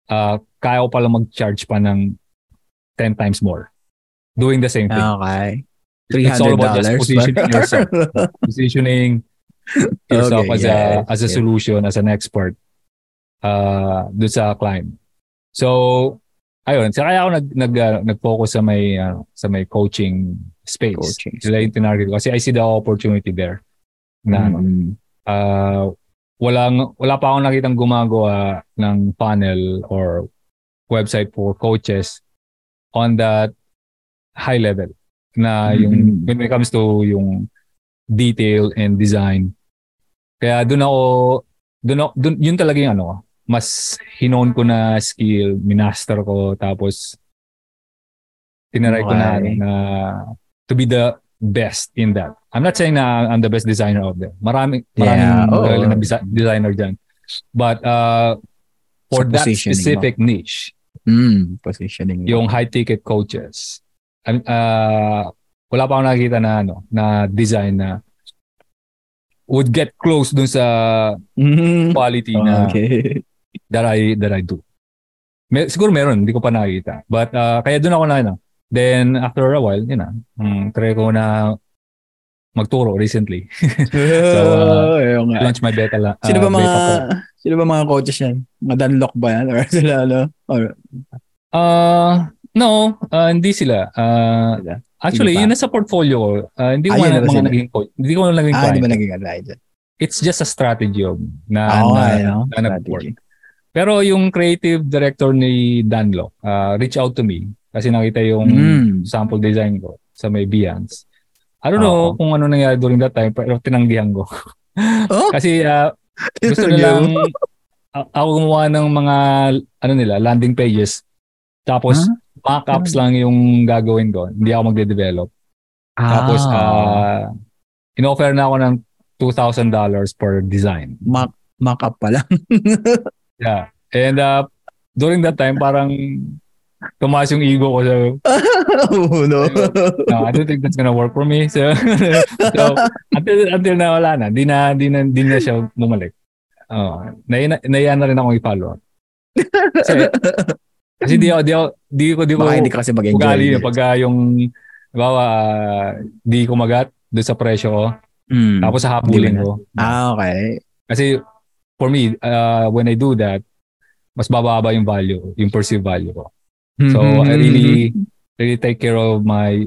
ah, kaya ko pala mag-charge pa ng 10 times more doing the same thing. Okay. It's all about just $300 positioning yourself. Positioning yourself Okay, as a yes, as a yes. solution, as an expert uh doon sa client. So, ayun, sa kaya ako nag, nag uh, nag-focus sa may uh, sa may coaching space. Coaching Sila yung tinarget ko kasi I see the opportunity there. Na Mm. uh, walang wala pa akong nakitang gumagawa ng funnel or website for coaches on that high level na yung Mhm. when it comes to yung detail and design. Kaya doon ako doon doon yun talaga yung ano mas hinone ko na skill, minaster ko tapos tinaray ko na, Okay. na to be the best in that. I'm not saying na I'm the best designer out there. Marami maraming Yeah, magaling na designer diyan. But uh for Sa that positioning mo. specific niche, Mm, positioning. yung high ticket coaches. Uh, wala pa akong nakikita na ano, na design na would get close dun sa Mm. quality na Okay. That I that I do. May, siguro meron, hindi ko pa nakikita. But uh, kaya doon ako na ano. Then after a while, yun na. Um, try ko na magturo recently. so, uh, nga. Launch my beta la, Sino ba uh, mga sino ba mga coaches yan? Mga Dunlock ba yan? Or sila ano? Or, Uh, no, uh, hindi sila. Uh, sila? actually, yun nasa portfolio ko. Uh, hindi ko Ah, na mga naging coach. Hindi ko naging Ah, client. di ba naging advisor? It's just a strategy of na, Oo na, nga, eh, no? na nag-work. Strategy. Pero yung creative director ni Danlo, uh, reach out to me kasi nakita yung Mm. sample design ko. sa may Behance. I don't know Oo. kung ano nangyari during that time, pero tinanggihan ko. Oh? Kasi ah, gusto nilang ako gumawa ng mga ano nila, landing pages. Tapos Huh? mock-ups lang yung gagawin ko. Hindi ako magde-develop. Tapos ah in-offer na ako ng $2,000 per design. mock, mock up pa lang. Yeah. And uh, during that time, parang tumaas yung ego ko. So, oh, no. no, I don't think that's gonna work for me. So, so until, until na wala na, di na, di na, di na siya bumalik. Oh, naiya, naiya na rin akong i-follow. Kasi, kasi di ako, di ako, di ko, di ko, Baka hindi ka kasi mag-enjoy. ugali yun. Pagka yung, bawa, di ko magat doon sa presyo ko, Mm. tapos sa habulin ko. Ah, okay. Kasi, for me, uh, when I do that, mas bababa yung value, yung perceived value ko. So I really really take care of my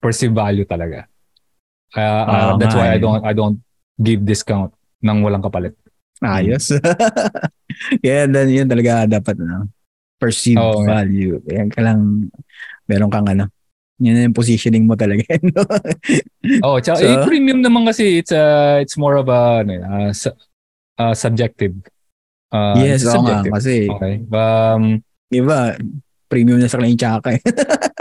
perceived value talaga. Uh, Oo that's nga why I eh. don't I don't give discount nang walang kapalit. Ayos. yeah, then yun talaga dapat ano, perceived nga. value. Yan ka lang, meron kang ano, yun yung positioning mo talaga. no? Oh, tsaka So- eh, premium naman kasi it's uh, it's more of a ano, uh, uh, subjective. Uh, yes, oo nga. subjective. Kasi, Okay. Um, iba, premium na sa kanila yung tsaka eh.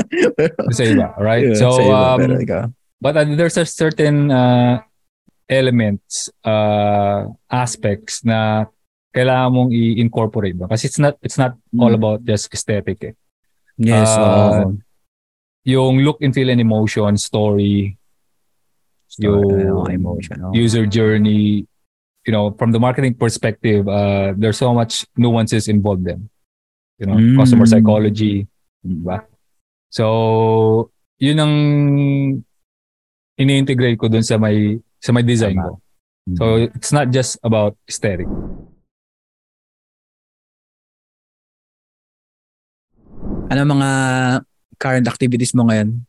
sa iba, right? Yeah, so iba, um, pero ikaw. but uh, there's a certain uh, elements, uh, aspects na kailangan mong i-incorporate ba? Kasi it's not it's not all Mm. about just aesthetic eh. Yes, uh, oo. Yung look and feel and emotion, story, Yung yung emotion. oo. user journey, you know, from the marketing perspective, uh, there's so much nuances involved then. You know, Mm. customer psychology, diba? So, yun ang ini-integrate ko dun sa may sa may design ko. So, it's not just about aesthetic. ano mga current activities mo ngayon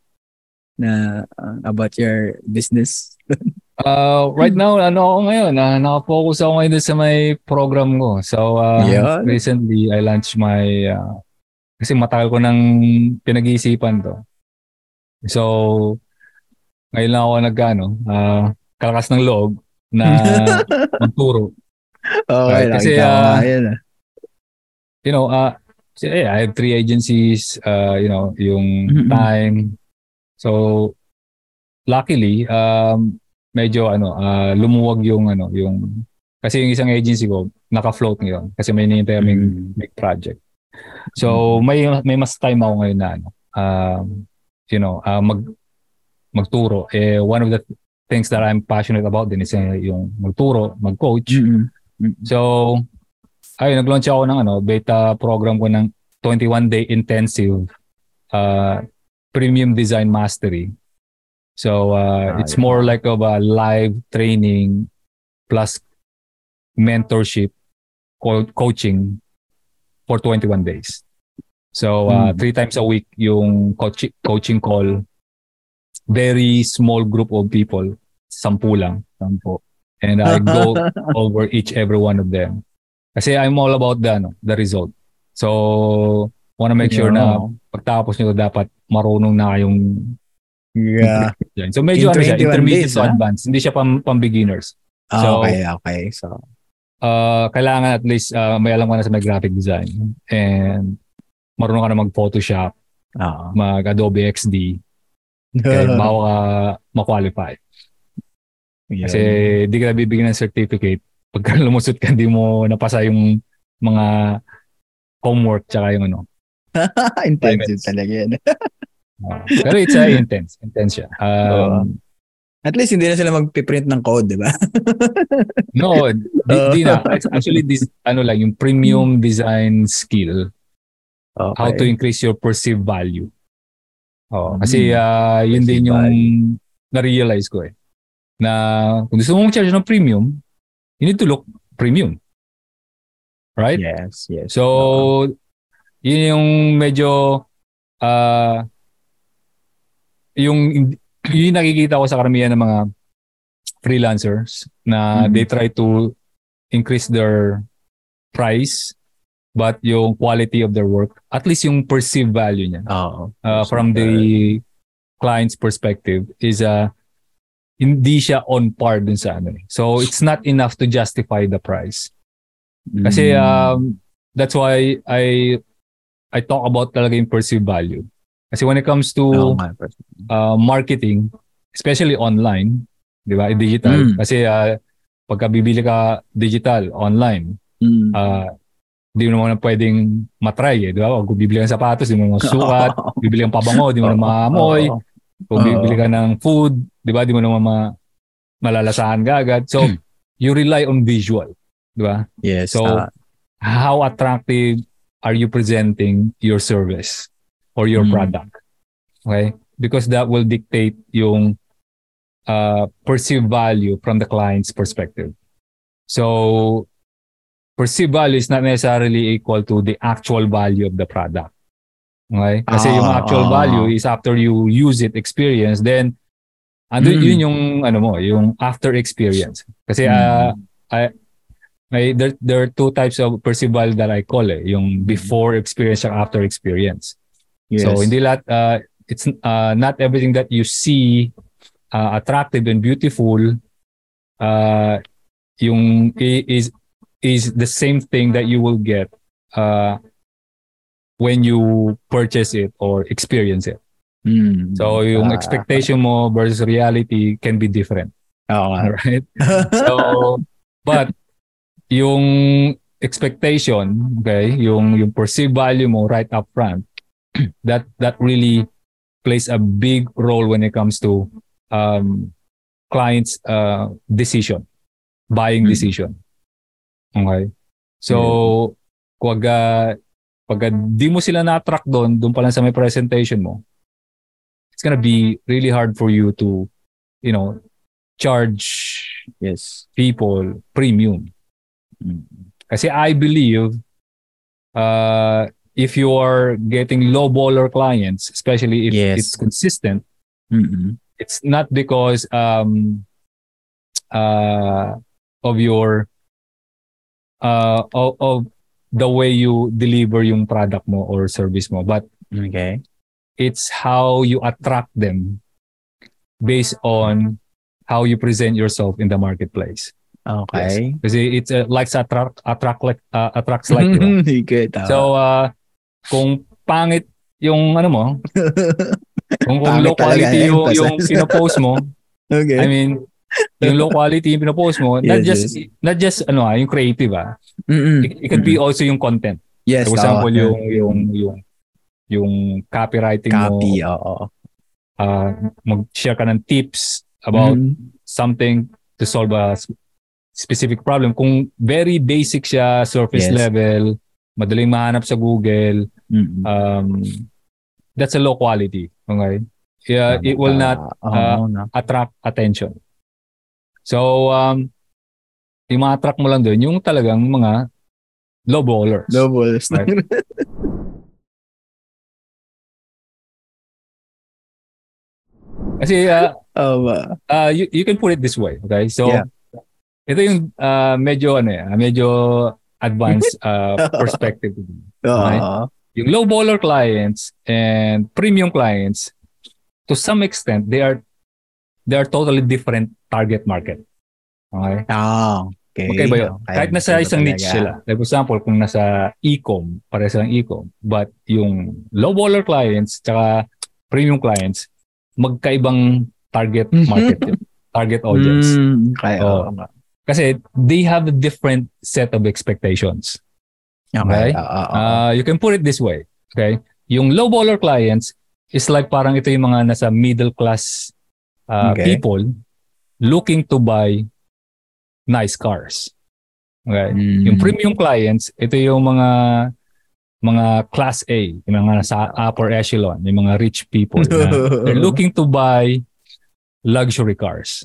na uh, about your business? Uh, right now, ano ako ngayon, uh, nakafocus ako ngayon sa may program ko. So, uh, Yan. recently, I launched my, uh, kasi matagal ko nang pinag-iisipan to. So, ngayon lang ako nagkano, uh, kalakas ng loob na magturo. Okay, Right, kasi, ah, yan, ah. You know, uh, yeah, I have three agencies, uh, you know, yung Mm-mm. time. So, luckily, um, medyo ano, uh, lumuwag yung ano, yung kasi yung isang agency ko naka-float ngayon kasi may hinihintay kaming Mm. big project. So, may may mas time ako ngayon na ano, um, you know, uh, mag magturo. Eh one of the things that I'm passionate about din is eh, yung magturo, mag-coach. Mm-mm. So, ayun, nag-launch ako ng ano, beta program ko ng 21-day intensive uh, premium design mastery. So, uh, Ah, it's yeah. more like of a live training plus mentorship co- coaching for 21 days. So, uh, Mm. three times a week yung coach- coaching call. Very small group of people. Sampu lang. Sampu. And I go over each every one of them. Kasi I'm all about the ano, the result. So wanna make sure na pagtapos nyo dapat marunong na kayong Yeah. So medyo ano siya, 21 intermediate days, to advanced. Hindi siya pang, pang beginners. Ah, So- okay, okay. So, Uh, kailangan at least uh, may alam ka na sa may graphic design and marunong ka na mag-Photoshop, oo. mag-Adobe XD, kaya bago ka ma-qualify. Yun. Kasi di ka bibigyan ng certificate pagka lumusot ka, di mo napasa yung mga homework tsaka yung ano. intensive talaga yan. Uh, pero it's uh, intense. Intense siya. Um, At least hindi na sila magpiprint ng code, di ba? no, di, di na. Actually, this, ano lang, yung premium design skill, Okay. how to increase your perceived value. Oh, kasi uh, yun din yung na-realize ko eh. Na kung gusto mo mag-charge ng premium, you need to look premium. Right? Yes, yes. So, yun yung medyo ah yung yung nakikita ko sa karamihan ng mga freelancers na Mhm. they try to increase their price but yung quality of their work at least yung perceived value niya Oo. uh, from the client's perspective is uh, hindi siya on par dun sa ano. eh. So it's not enough to justify the price. Kasi Mm. um, that's why I I talk about talaga yung perceived value. Kasi when it comes to uh, marketing, especially online, di ba, digital. Mm. Kasi uh, pagka bibili ka digital, online, Mm. uh, di mo naman pwedeng matry eh, di ba? Kung bibili ka ng sapatos, di mo naman sukat. bibili kang pabango, di mo naman maamoy. Kung bibili ka ng food, di ba, di mo naman ma- malalasahan ka agad. So, you rely on visual, di ba? Yes. So, ah, How attractive are you presenting your service or your Mm. product? Okay? Because that will dictate yung uh, perceived value from the client's perspective. So, perceived value is not necessarily equal to the actual value of the product. Okay? Kasi yung Ah, actual ah. value is after you use it, experience, then ando Mm. yun yung ano mo, yung after experience. Kasi Mm. may there, there are two types of perceived value that I call eh, yung before experience and after experience. Yes. So hindi lahat uh, it's uh, not everything that you see uh, attractive and beautiful uh, yung is is the same thing that you will get uh, when you purchase it or experience it. Mm. So yung Ah, expectation mo versus reality can be different, Oh, nga. right? So but yung expectation, okay, yung yung perceived value mo right up front, that that really plays a big role when it comes to um clients uh decision, buying Mm. decision. Okay? So pag uh, pag di mo sila na-attract doon, doon pa lang sa may presentation mo, it's gonna be really hard for you to, you know, charge yes. people premium. Mm. Kasi I believe uh, if you are getting low baller clients, especially if Yes. it's consistent, Mm-mm. it's not because um, uh, of your uh, of, of the way you deliver yung product mo or service mo, but Okay. it's how you attract them based on how you present yourself in the marketplace. Okay. Kasi it's uh, likes attract attract like uh, attracts like. You ba? Sige. So uh kung pangit yung ano mo, kung, kung low quality yung, yung pinopost mo, okay. I mean, yung low quality yung pinopost mo, not Yes, just not just ano ah, yung creative ah. Mm-mm. It, it could be also yung content. yes, For example, oo. yung yung yung yung copywriting copy, mo, oo. uh, mag-share ka ng tips about Mm. something to solve a specific problem. Kung very basic siya, surface Yes. level, madaling mahanap sa Google, Mm-mm. um, that's a low quality. Okay? Yeah, it will not uh, no. attract attention. So, um, yung ma-attract mo lang doon, yung talagang mga low ballers. Doubles. Right. Kasi uh, Oo ba? uh, you, you can put it this way. Okay? So, Yeah. ito yung uh, medyo, ano, eh, medyo advanced uh, perspective. Okay. Oo. Yung low baller clients and premium clients, to some extent, they are they are totally different target market. Okay? Ah, okay. Okay ba yun? Okay. Kahit nasa isang niche sila. Like for example, kung nasa e-com, pare silang e-com. But yung low baller clients tsaka premium clients, magkaibang target market yun. Target audience. Mm, okay, oo nga. Kasi they have a different set of expectations. Okay. Uh, you can put it this way. Okay? Yung low baller clients is like parang ito yung mga nasa middle class uh, Okay. people looking to buy nice cars. Okay? Mm. Yung premium clients, ito yung mga mga class A, yung mga nasa upper echelon, yung mga rich people na they're looking to buy luxury cars.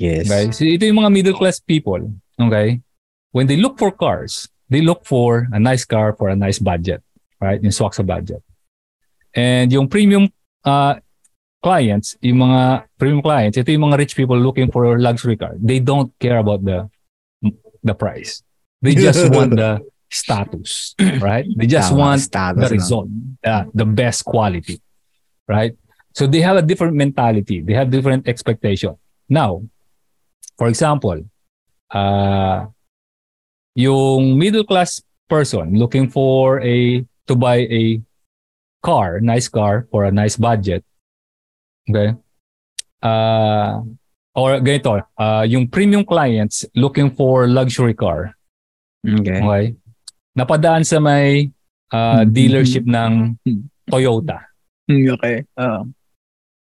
Yes. Okay? So ito yung mga middle class people, okay? When they look for cars, they look for a nice car for a nice budget, right? Yung swak sa budget. And yung premium uh, clients, yung mga premium clients, ito yung mga rich people looking for a luxury car. They don't care about the the price. They just want the status, right? They just Tama, want status the result, uh, the best quality, right? So they have a different mentality. They have different expectation. Now, for example, uh, yung middle class person looking for a to buy a car, nice car for a nice budget. Okay? Uh, or ganito, uh, yung premium clients looking for luxury car. Okay. Okay? Napadaan sa may uh, dealership ng Toyota. Okay. Oo.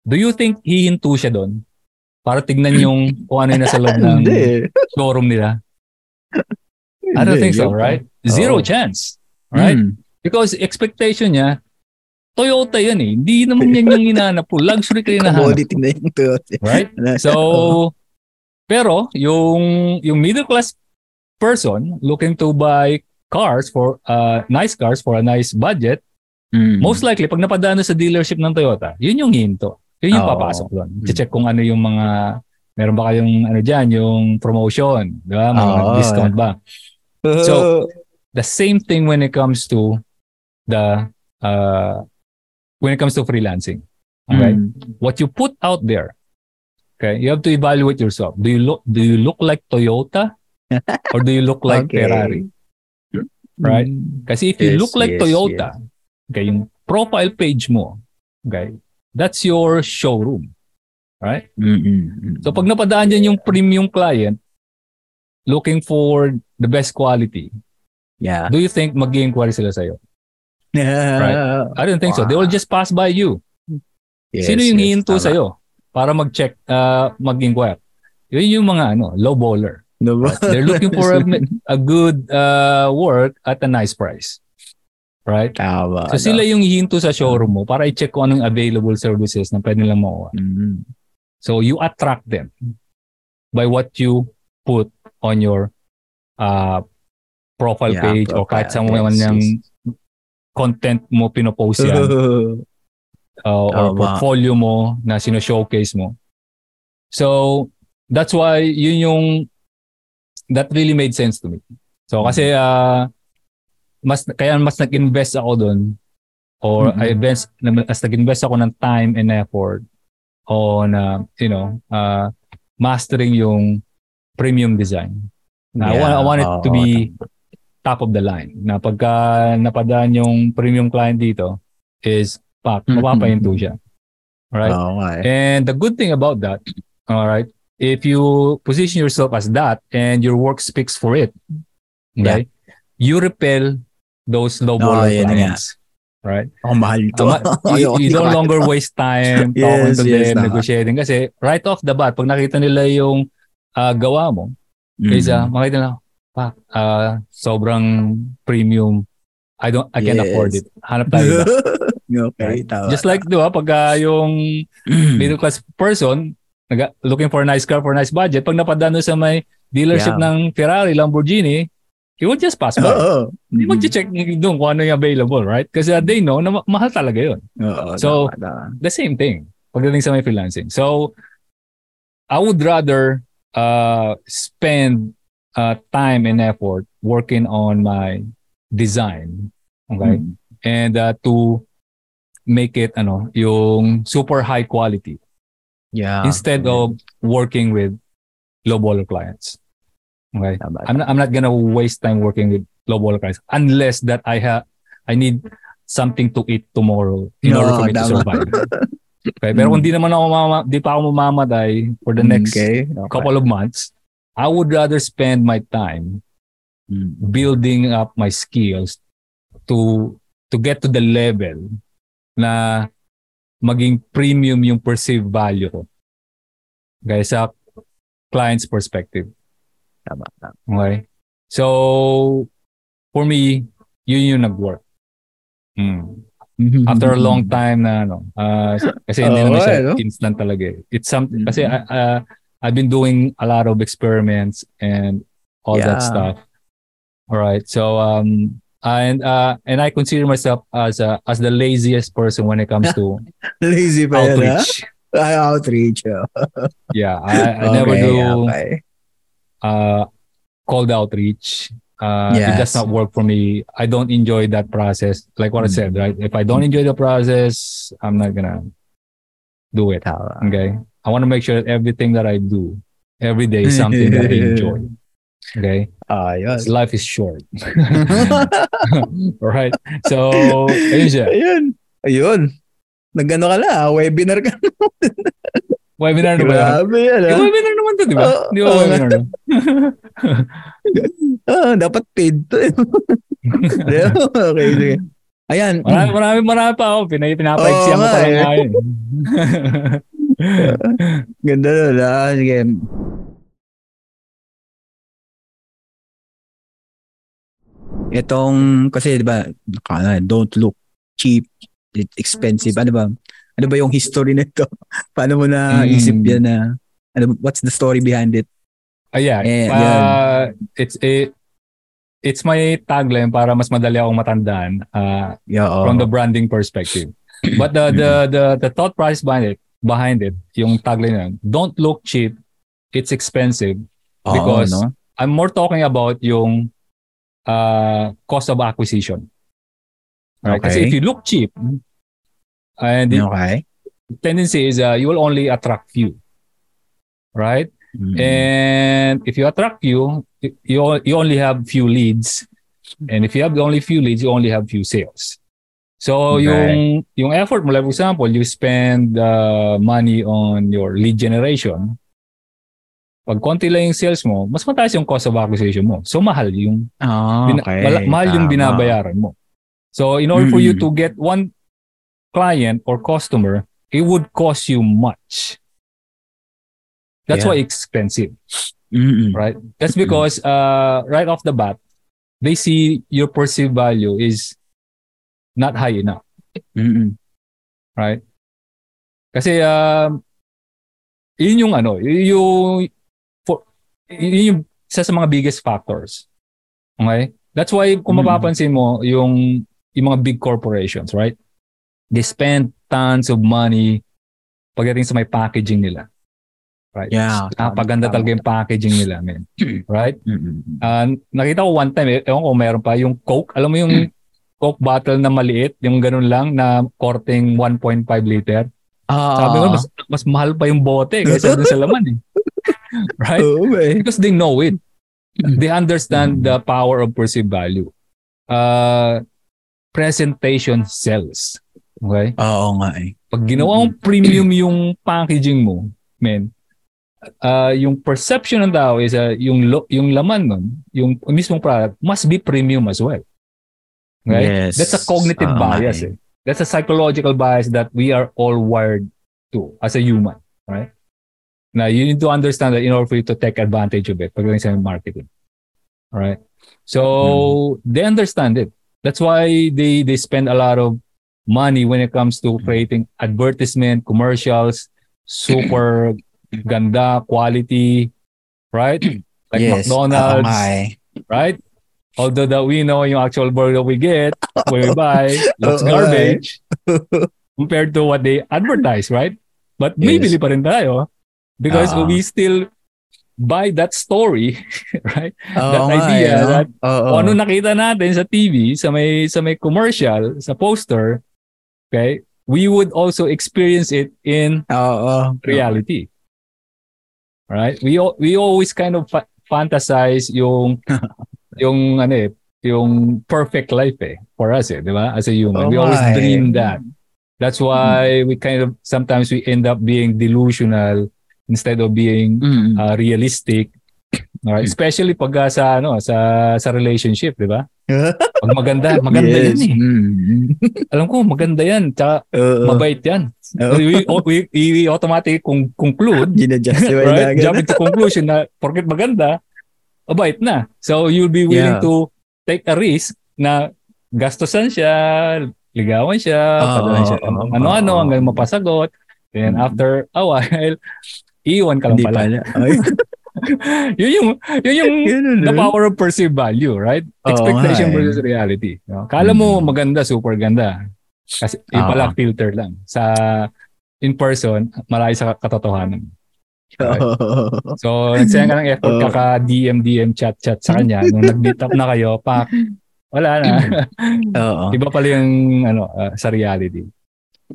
Do you think hihinto siya doon? Para tignan yung kung ano yung nasa loob ng showroom nila. I don't think so, right? Zero Oo. chance. Right? Mm. Because expectation niya, Toyota yan eh. Hindi naman yan yung hinahanap po. Luxury ka hinahanap. Commodity na yung Toyota. Right? So, pero yung yung middle class person looking to buy cars for uh, nice cars for a nice budget, Mm. most likely pag napadaan na sa dealership ng Toyota, yun yung hinto. Yun yung Oo. papasok doon. Mm. Check kung ano yung mga meron ba kayong ano diyan, yung promotion, di ba? Mga Oo. discount ba? So, the same thing when it comes to the uh, when it comes to freelancing. Okay? Mm. What you put out there, okay, you have to evaluate yourself. Do you look do you look like Toyota or do you look like Okay. Ferrari? Right? Mm. Kasi if you Yes, look like yes, Toyota, okay, yung profile page mo, okay, that's your showroom. Right? Mm, mm, mm. So pag napadaan dyan yung premium client looking for the best quality, yeah. do you think mag-inquiry sila sa'yo? Right. I don't think so. They will just pass by you. Sino yung hihinto sa'yo para mag-check, uh, mag-inquire? Yun yung mga ano, low baller. No ba? They're looking for a, a good uh, work at a nice price. Right? Tama. So sila yung hihinto sa showroom mo para i-check kung anong available services na pwede nilang makuha. Mm. So you attract them by what you put on your uh, profile Yeah, page or kahit sa profile, mga yes. content mo pinopost yan uh, or Tama. portfolio mo na sino-showcase mo. So that's why yun yung that really made sense to me. So kasi uh, mas kaya mas nag-invest ako doon or Mhm. I invest as nag-invest ako ng time and effort on uh, you know uh, mastering yung premium design. Na I want I want it to oo, be top of the line. Na pagka napadaan yung premium client dito is pak, Mhm. mapapahinto siya. Right? Oo nga eh. And the good thing about that, all right, if you position yourself as that and your work speaks for it, okay, you repel those low yun nga. clients. Right? Ang mahal to. Ama- you, you don't longer waste time talking Yes, to yes, them, negotiating. Kasi right off the bat, pag nakita nila yung ah, gawa mo, Mm. is uh, makita nila, pa, ah, sobrang premium. I don't, I can't Yes. afford it. Hanap tayo iba. okay, tama. Just like, di ba, pag ah, yung Mm. middle class person nag- looking for a nice car for a nice budget, pag napadaan doon sa may dealership Yeah. ng Ferrari, Lamborghini, he would just pass by. Oo. Hindi mag-check doon kung ano yung available, right? Kasi uh, they know na ma- mahal talaga yun. Oo, So, tama, tama. The same thing pagdating sa may freelancing. So, I would rather uh, spend uh, time and effort working on my design, okay? Mm. And uh, to make it ano, yung super high quality Yeah. instead of working with low baller clients. Okay? Tama, I'm not, I'm not gonna waste time working with low baller clients unless that I have I need something to eat tomorrow in No, order for me to survive. Okay? Pero kung di naman ako mama, di pa ako mamamatay for the next okay. okay. couple of months, I would rather spend my time Mm. building up my skills to to get to the level na maging premium yung perceived value ko. Okay, sa client's perspective. Tama, tama. Okay? So, for me, yun yung nag-work. Hmm. After a long time na ano, uh, kasi hindi Oo, naman siya eh, no? instant talaga eh. It's something, kasi Mhm. uh, I've been doing a lot of experiments and all that stuff. All right. So, um, and, uh, and I consider myself as a, as the laziest person when it comes to Lazy pa yan, ha? outreach. Outreach. oh. Yeah. I, I never do, Okay. uh, cold outreach. Uh, It does not work for me. I don't enjoy that process. Like what I Mm. said, right? If I don't enjoy the process, I'm not gonna do it. Okay? I want to make sure that everything that I do every day is something that I enjoy. Okay? Ayos. 'Cause Life is short. Alright? So, ayun siya. Ayun. Ayun. Nagano ka na, webinar ka. Webinar na ba? yan? Grabe yan. Eh, ah. webinar naman to, di ba? Oo, Di ba oo webinar no? Ah, dapat paid to. eh. okay, sige. Ayan. Marami, marami, marami pa ako. Pinay, pinapaiksi Oo mo nga pa lang eh. nga yun. Ganda nun. Ah, sige. Itong, kasi di ba, don't look cheap, expensive. Ano ba? Ano ba yung history nito? Paano mo na Mm. isip yan na, ano, what's the story behind it? Ayan. Eh, uh, it's it, it's my tagline para mas madali akong matandaan uh, Yeah, oo. from the branding perspective. But the the the the thought process behind it, behind it, yung tagline na, don't look cheap, it's expensive. Because- no? I'm more talking about yung uh, cost of acquisition. Right? Kasi Okay. if you look cheap, and the Okay. tendency is uh, you will only attract few. Right? Mm. And if you attract few, you, you only have few leads. And if you have only few leads, you only have few sales. So Okay. yung yung effort mo, like for example, you spend uh, money on your lead generation. Pag konti lang yung sales mo, mas mataas yung cost of acquisition mo. So mahal yung Ah, bina- okay. mala- mahal yung binabayaran mo. So in order for you to get one client or customer, it would cost you much. That's Yeah. why expensive, Mm-mm. right? That's because uh, right off the bat, they see your perceived value is not high enough, Mm-mm. right? Kasi um, yun yung ano, yun yung for, yun yung isa sa mga biggest factors. Okay? That's why kung mapapansin mo yung yung mga big corporations, right? They spend tons of money pagdating sa may packaging nila. Right? Yeah, Napaganda talaga yung packaging nila, man. Right? Mm-mm. Ah, nakita ko one time, eh, ewan ko meron pa, yung Coke, alam mo yung Coke bottle na maliit, yung ganun lang na korteng 1.5 liter. Ah, Sabi ko, mas, mas mahal pa yung bote kaysa dun sa laman eh. right? Eh. Because they know it. They understand the power of perceived value. Uh, presentation sells. Okay? Oo nga eh. Pag ginawa mong premium yung packaging mo, men, uh, yung perception ng tao is uh, yung lo- yung laman nun, yung mismong product must be premium as well. Okay? Yes. That's a cognitive nga bias. eh. Eh. That's a psychological bias that we are all wired to as a human, right? Now you need to understand that in order for you to take advantage of it pagdating sa marketing. All right? So Mm-hmm. they understand it. That's why they they spend a lot of money when it comes to Mm-hmm. creating advertisement, commercials, super ganda, quality, right? Like yes. McDonald's, eh. right? Although that we know yung actual burger we get when we buy looks garbage compared to what they advertise, right? But Yes. bibili pa rin tayo because Ah. we still buy that story, right? Oo That idea eh, no? that. Kung ano nakita natin sa TV, sa may sa may commercial, sa poster, okay? We would also experience it in Oo. reality. Right? We we always kind of fa- fantasize yung yung ano eh, yung perfect life eh for us eh, 'di ba? As a human, Oo we always eh. dream that. That's why we kind of sometimes we end up being delusional instead of being Mm. uh, realistic. Alright, especially pag uh, sa ano sa sa relationship, 'di ba? Pag maganda, maganda yes. yan eh. Mm. Alam ko maganda yan, tsaka mabait yan. Oo. we, we, we automatic kung conclude right? Jump into conclusion na porket maganda, mabait na. So you'll be willing Yeah. to take a risk na gastusan siya, ligawan siya, padalan siya ng ano-ano oo. hanggang mapasagot. And Mm. after a while, iwan ka lang pala. pala. Yun yung, yun yung ganun, the power of perceived value, right? Oo Expectation nga eh. versus reality. No? Kala mo Mm. maganda, super ganda. Kasi yung Oo. pala filter lang. Sa in person, marami sa katotohanan. Oo. So, nagsayang ka ng effort Oo. kaka DM DM chat chat sa kanya nung nag-meet up na kayo, pak wala na. Oo. Iba pala yung ano ah, sa reality.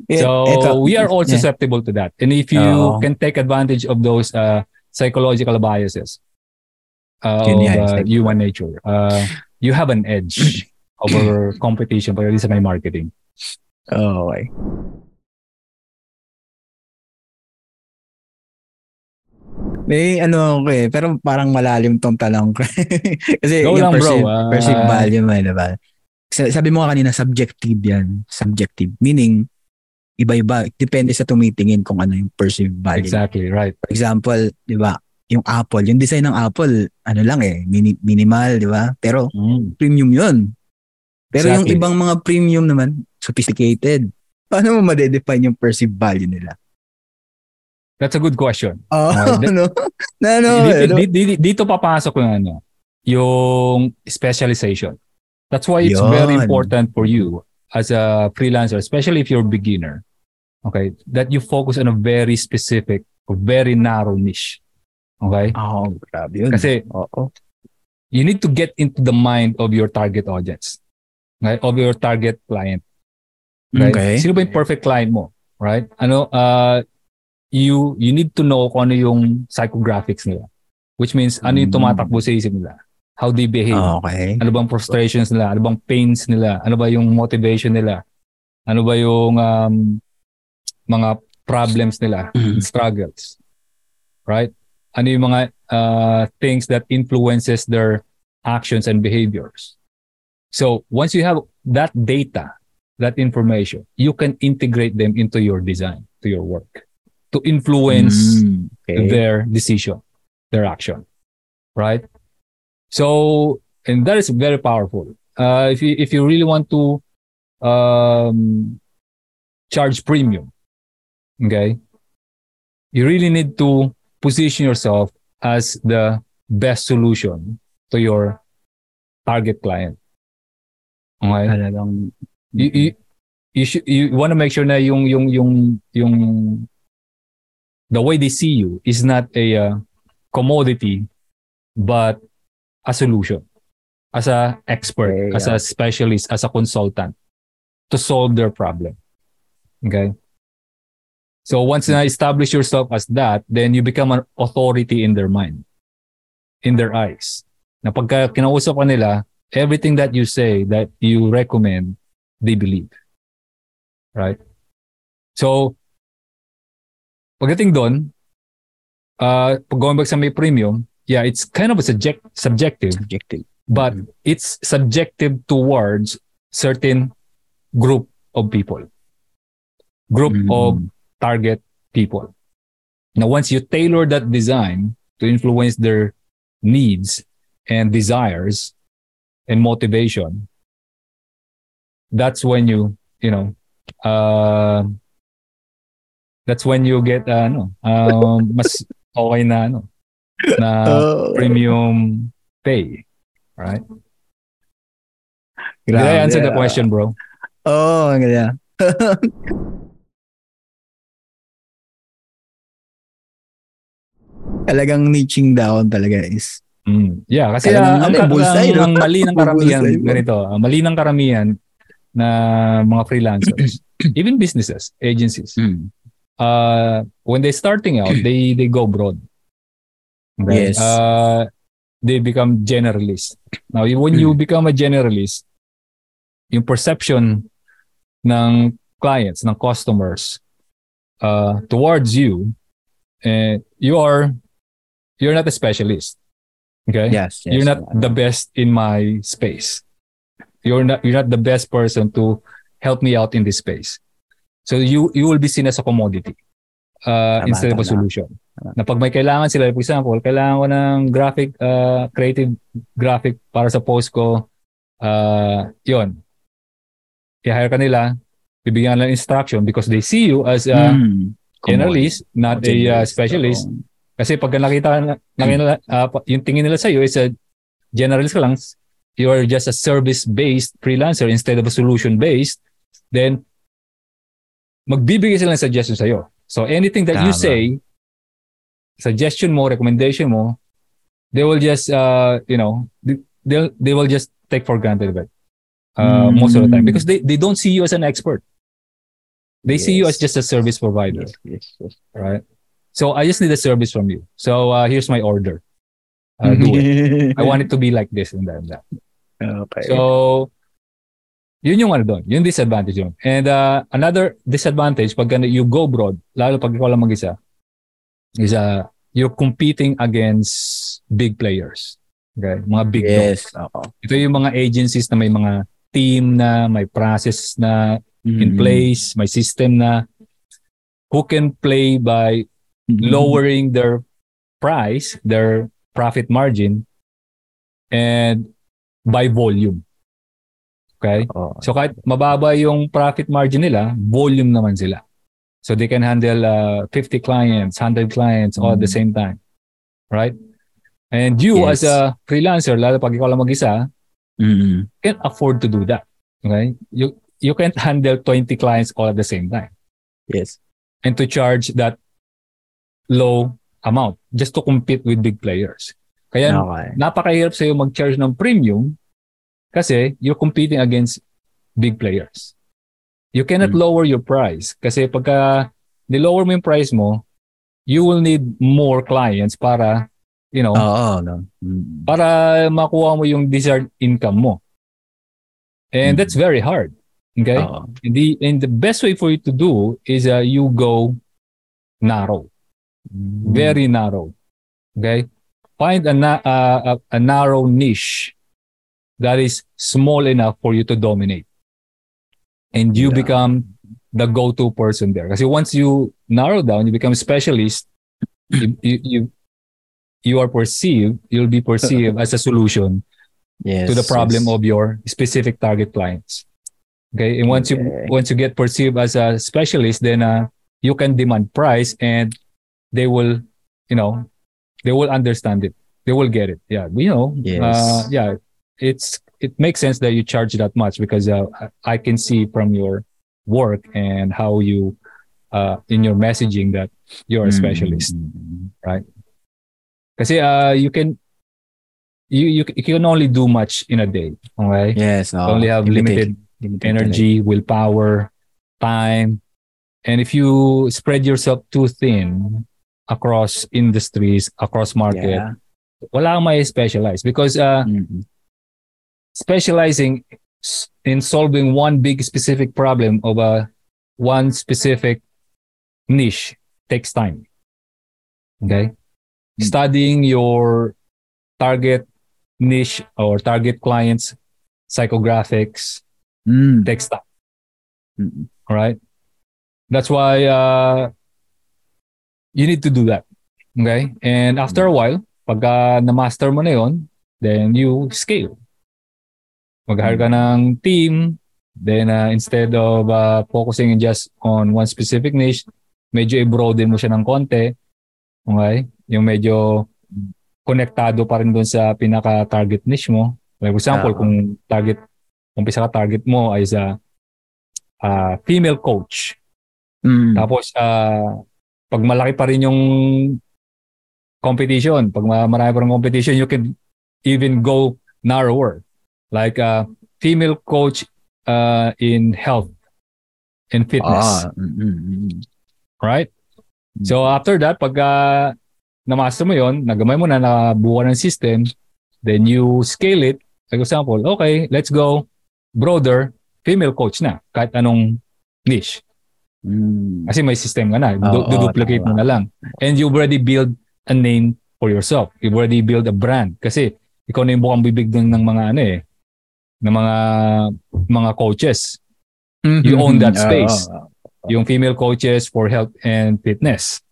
Eh, So eto, we are all yeah. susceptible to that. And if you Oo. can take advantage of those uh, psychological biases uh, Yun of uh, human nature, uh, you have an edge over competition pagdating sa may marketing. Okay. May ano ako eh, pero parang malalim tong tanong ko. Kasi Go yung lang, bro. perceived, Ah. perceived value mo, diba? Sa- Sabi mo kanina, subjective yan. Subjective. Meaning, iba-iba. Depende sa tumitingin kung ano yung perceived value. Exactly, right. For example, di ba, yung Apple, yung design ng Apple, ano lang eh, mini- minimal, di ba? Pero premium yun. Pero yung Exactly. ibang mga premium naman, sophisticated. Paano mo madedefine yung perceived value nila? That's a good question. Oh, Ah, di- no? Na, no, dito, dito, dito, dito papasok yung ano, yung specialization. That's why it's Yun. very important for you as a freelancer, especially if you're a beginner. Okay, that you focus on a very specific, very narrow niche. Okay? Oh, grabe yun. Kasi Oo. you need to get into the mind of your target audience. Right? Of your target client. Right? Okay. Sino ba yung perfect client mo? Right? Ano, uh, you you need to know kung ano yung psychographics nila. Which means ano yung Mm. tumatakbo sa isip nila. How they behave. Okay. Ano bang frustrations nila? Ano bang pains nila? Ano ba yung motivation nila? Ano ba yung um, mga problems nila? Mhm. Struggles. Right? Ano yung mga uh, things that influences their actions and behaviors? So once you have that data, that information, you can integrate them into your design, to your work, to influence Mm, okay. their decision, their action, right? So, and that is very powerful. Uh, if you if you really want to um, charge premium, okay, you really need to position yourself as the best solution to your target client. Okay? Talagang, you you you, you want to make sure na yung yung yung yung the way they see you is not a uh, commodity but a solution. As a expert Okay, as a specialist as a consultant to solve their problem. Okay so once you establish yourself as that then you become an authority in their mind in their eyes na pagka kinausap ka nila everything that you say that you recommend they believe. Right? So, pagdating doon, uh, going back sa may premium, yeah, it's kind of a subject, subjective, subjective. but it's subjective towards certain group of people. Group Mm. of target people. Now, once you tailor that design to influence their needs and desires and motivation, that's when you, you know, uh, that's when you get, uh, ano, um, mas okay na, ano, na Oh, premium pay. Right? Did. I answer the question, bro? Oh, ganyan. Talagang niching down talaga is Mm. Yeah, kasi uh, ang, ano, ang, bullseye, ang mali ng karamihan, ganito, ang mali ng karamihan na mga freelancers, even businesses, agencies, mm. uh, when they starting out, they they go broad. Okay? Yes. Uh, they become generalist. Now, when you Hmm. become a generalist, yung perception ng clients, ng customers uh, towards you, eh, you are you're not a specialist. Okay? yes, yes. you're not the best in my space. You're not you're not the best person to help me out in this space. So you you will be seen as a commodity uh, Tama, instead of a solution. Tama. Na pag may kailangan sila, for example, kailangan ko ng graphic, uh, creative graphic para sa post ko, uh, yun. I-hire ka nila, bibigyan ka ng instruction because they see you as a Mm. generalist, not a uh, specialist. oo. Kasi pag nakita na, nakita, uh, pa- yung tingin nila sa iyo is a generalist ka lang, you are just a service-based freelancer instead of a solution-based, then magbibigay sila ng suggestion sa iyo. So anything that you Tama. say, suggestion mo, recommendation mo, they will just uh, you know, they they will just take for granted of it. Uh, Mm. most of the time because they they don't see you as an expert. They see you as Yes. just a service provider, Yes, yes, yes. right? So I just need a service from you. So uh, here's my order. Uh, do it. I want it to be like this and that and that. Okay. So, yun yung ano doon. Yung disadvantage yun. And uh, another disadvantage, pag you go broad, lalo pag ikaw lang mag-isa, is uh, you're competing against big players. Okay? Mga big dogs. yes. Oo. Ito yung mga agencies na may mga team na, may process na in Mhm. place, may system na who can play by. Lowering their price, their profit margin, and by volume. Okay? Oo. So kahit mababa yung profit margin nila, volume naman sila. So they can handle uh, 50 clients, 100 clients all at the Mhm. same time. Right? And you Yes. as a freelancer, lalo pag ikaw lang mag-isa, Mhm. can't afford to do that. Okay? You you can't handle 20 clients all at the same time Yes. and to charge that low amount just to compete with big players. Kaya Okay. napakahirap sa'yo mag-charge ng premium kasi you're competing against big players. You cannot Mm. lower your price kasi pagka nilower mo yung price mo, you will need more clients para, you know, Oo, no. Mhm. para makuha mo yung desired income mo. And Mm. that's very hard. Okay? Oo. And the, and the best way for you to do is uh, you go narrow. Mhm. very narrow. Okay? Find a, na- uh, a, a narrow niche that is small enough for you to dominate. And you Yeah. become the go-to person there. Because once you narrow down, you become a specialist, you, you, you, you are perceived, you'll be perceived as a solution yes, to the problem yes. of your specific target clients. Okay, and once you once you get perceived as a specialist, then uh, you can demand price, and they will, you know, they will understand it. They will get it. Yeah, you know, Yes. uh, yeah, it's it makes sense that you charge that much because uh, I can see from your work and how you uh, in your messaging that you're a specialist. Mhm. Kasi uh, you can you, you you can only do much in a day. Okay. Yes. Oo. only have limited limited energy, willpower, time. And if you spread yourself too thin across industries, across market, Yeah. wala kang may specialize because uh, Mhm. specializing in solving one big specific problem of a one specific niche takes time. Okay? Mm. Studying your target niche or target clients psychographics Mm. takes time. Mhm. All right. That's why uh, you need to do that. Okay. And after a while, pagka na-master mo na yon, then you scale. Mag-hire ka ng team. Then uh, instead of uh, focusing just on one specific niche, medyo i-broaden mo siya ng konti. Okay. Yung medyo konektado pa rin dun sa pinaka-target niche mo. Like for example, Oo. kung target, umpisa ka target mo ay sa uh, female coach. Mm. Tapos, ah, pag malaki pa rin yung competition, pag ma- marami pa rin competition, you can even go narrower. Like a female coach uh, in health and fitness. Ah, mm, mm, mm. Right? So after that, pag uh, na-master mo yon, nagamay mo na, nabuo ng system, then you scale it. Like example, okay, let's go broader, female coach na, kahit anong niche. Mm. Kasi may system ka na. Du- duplicate mo na lang. And you've already build a name for yourself. You've already build a brand. Kasi ikaw na yung bukang bibig dun ng mga ano eh, ng mga mga coaches. You own that Oo, space. Yung female coaches for health and fitness.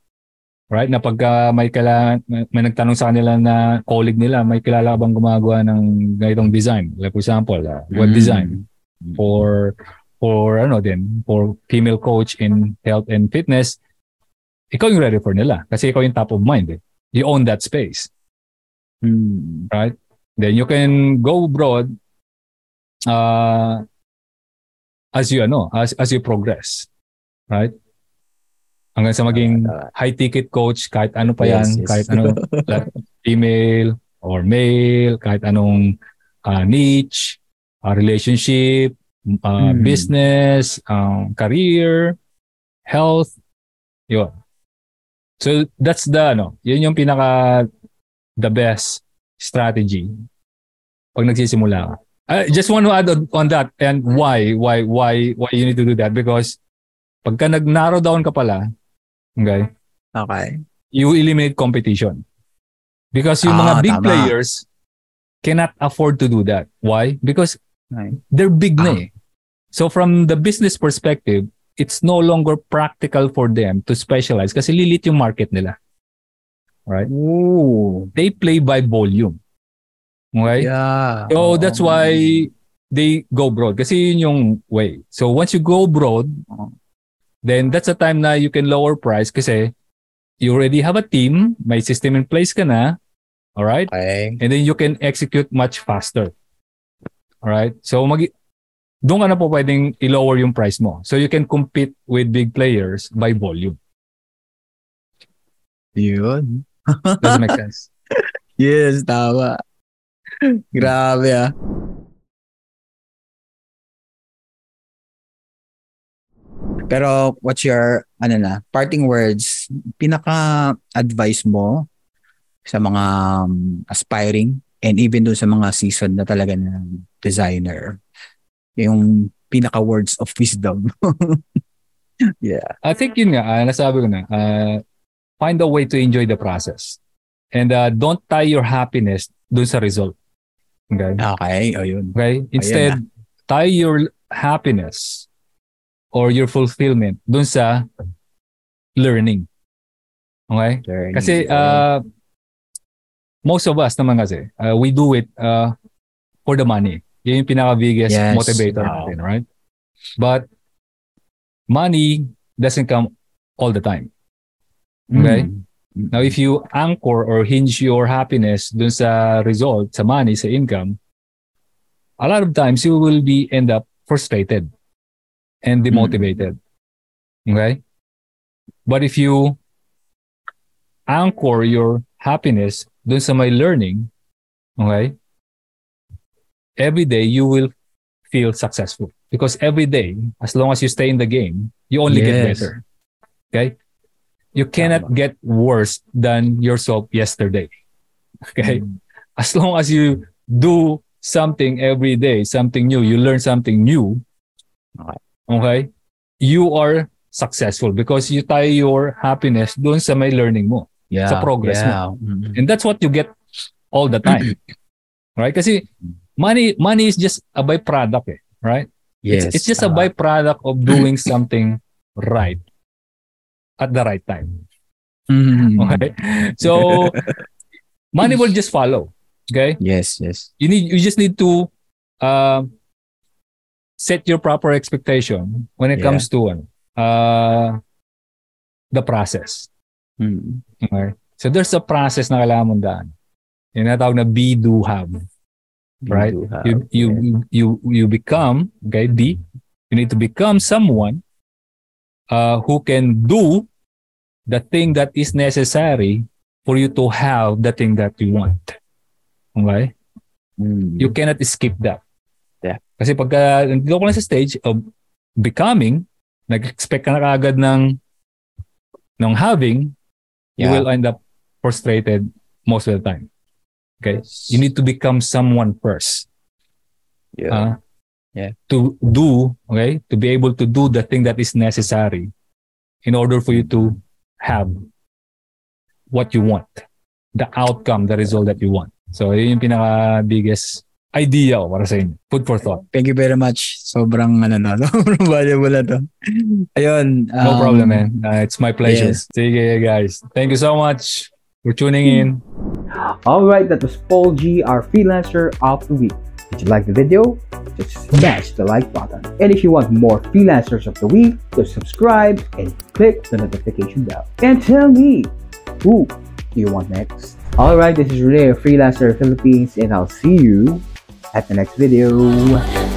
Right? Na pagka may kailangan, may, may nagtanong sa kanila na colleague nila, may kilala bang gumagawa ng ganitong design? Like for example, uh, web Mm. design for for ano din for female coach in health and fitness ikaw yung ready for nila kasi ikaw yung top of mind eh. you own that space Mm. right then you can go broad uh, as you ano as as you progress right hanggang sa maging Tama, high ticket coach kahit ano pa yan Yes, yes. kahit ano female or male kahit anong uh, niche uh, relationship uh, Hmm. business um, career health, yun. So that's the ano, yun yung pinaka the best strategy pag nagsisimula ka. I just want to add on, on that and why why why why you need to do that because pagka nag-narrow down ka pala, okay, Okay. you eliminate competition. Because yung mga Ah, big tama. players cannot afford to do that. Why? Because they're big na Ah. eh. So from the business perspective, it's no longer practical for them to specialize kasi lilit yung market nila. Right? Ooh. They play by volume. Okay? Yeah. So Oo. that's why they go broad. Kasi yun yung way. So once you go broad, then that's the time na you can lower price kasi you already have a team, may system in place ka na, alright? Okay. And then you can execute much faster. Alright? So mag doon ka na po pwedeng i-lower yung price mo. So you can compete with big players by volume. Yun. Does it make sense? Yes, tama. Grabe ah. Pero what's your ano na, parting words, pinaka-advice mo sa mga um, aspiring and even doon sa mga season na talaga ng designer. Yung pinaka words of wisdom. yeah. I think yun nga, ah, nasabi ko na, ah, find a way to enjoy the process. And ah, don't tie your happiness dun sa result. Okay? Okay, o yun. Okay? Instead, tie your happiness or your fulfillment dun sa learning. Okay? Learning. Kasi uh, most of us naman kasi, uh, we do it uh, for the money. Yun yung pinaka-biggest Yes. motivator Wow. natin, right? But money doesn't come all the time. Okay? Mm. Now, if you anchor or hinge your happiness dun sa result, sa money, sa income, a lot of times you will be end up frustrated and demotivated. Okay? But if you anchor your happiness dun sa may learning, okay? Every day you will feel successful because every day, as long as you stay in the game, you only get better. Okay? You cannot get worse than yourself yesterday. Okay? As long as you do something every day, something new, you learn something new. Okay. Okay? You are successful because you tie your happiness doon sa may learning mo. Yeah. sa progress yeah. Mm. And that's what you get all the time. right? Kasi money money is just a byproduct eh, right? Yes. It's, it's just a byproduct of doing something right at the right time. Mm. Okay? So money will just follow. Okay? Yes, yes. You need you just need to uh, set your proper expectation when it Yeah. comes to uh, the process. Mm. Okay? So there's a process na kailangan mong daan. Yung natawag na be, do, have. Right? do have, You, you, yeah. you, you become, okay, be, you need to become someone uh, who can do the thing that is necessary for you to have the thing that you want. Okay? Mm. You cannot skip that. Yeah. Kasi pagka nandito ka na sa stage of becoming, nag-expect ka na kaagad ng ng having, you will end up frustrated most of the time. Okay? You need to become someone first. yeah. uh, Yeah. To do, okay? To be able to do the thing that is necessary in order for you to have what you want. The outcome, the result that you want. So, yun yung pinaka-biggest idea ko para sa inyo. Food for thought. Thank you very much. Sobrang ano na, sobrang valuable na to. Ayun. No um, problem, man. Uh, it's my pleasure. yes. Sige, guys. Thank you so much for tuning in. Alright, that was Paul G, our freelancer of the week. Did you like the video? Just smash the like button. And if you want more freelancers of the week, just subscribe and click the notification bell. And tell me, who do you want next? Alright, this is Rene, Freelancer Philippines, and I'll see you at the next video.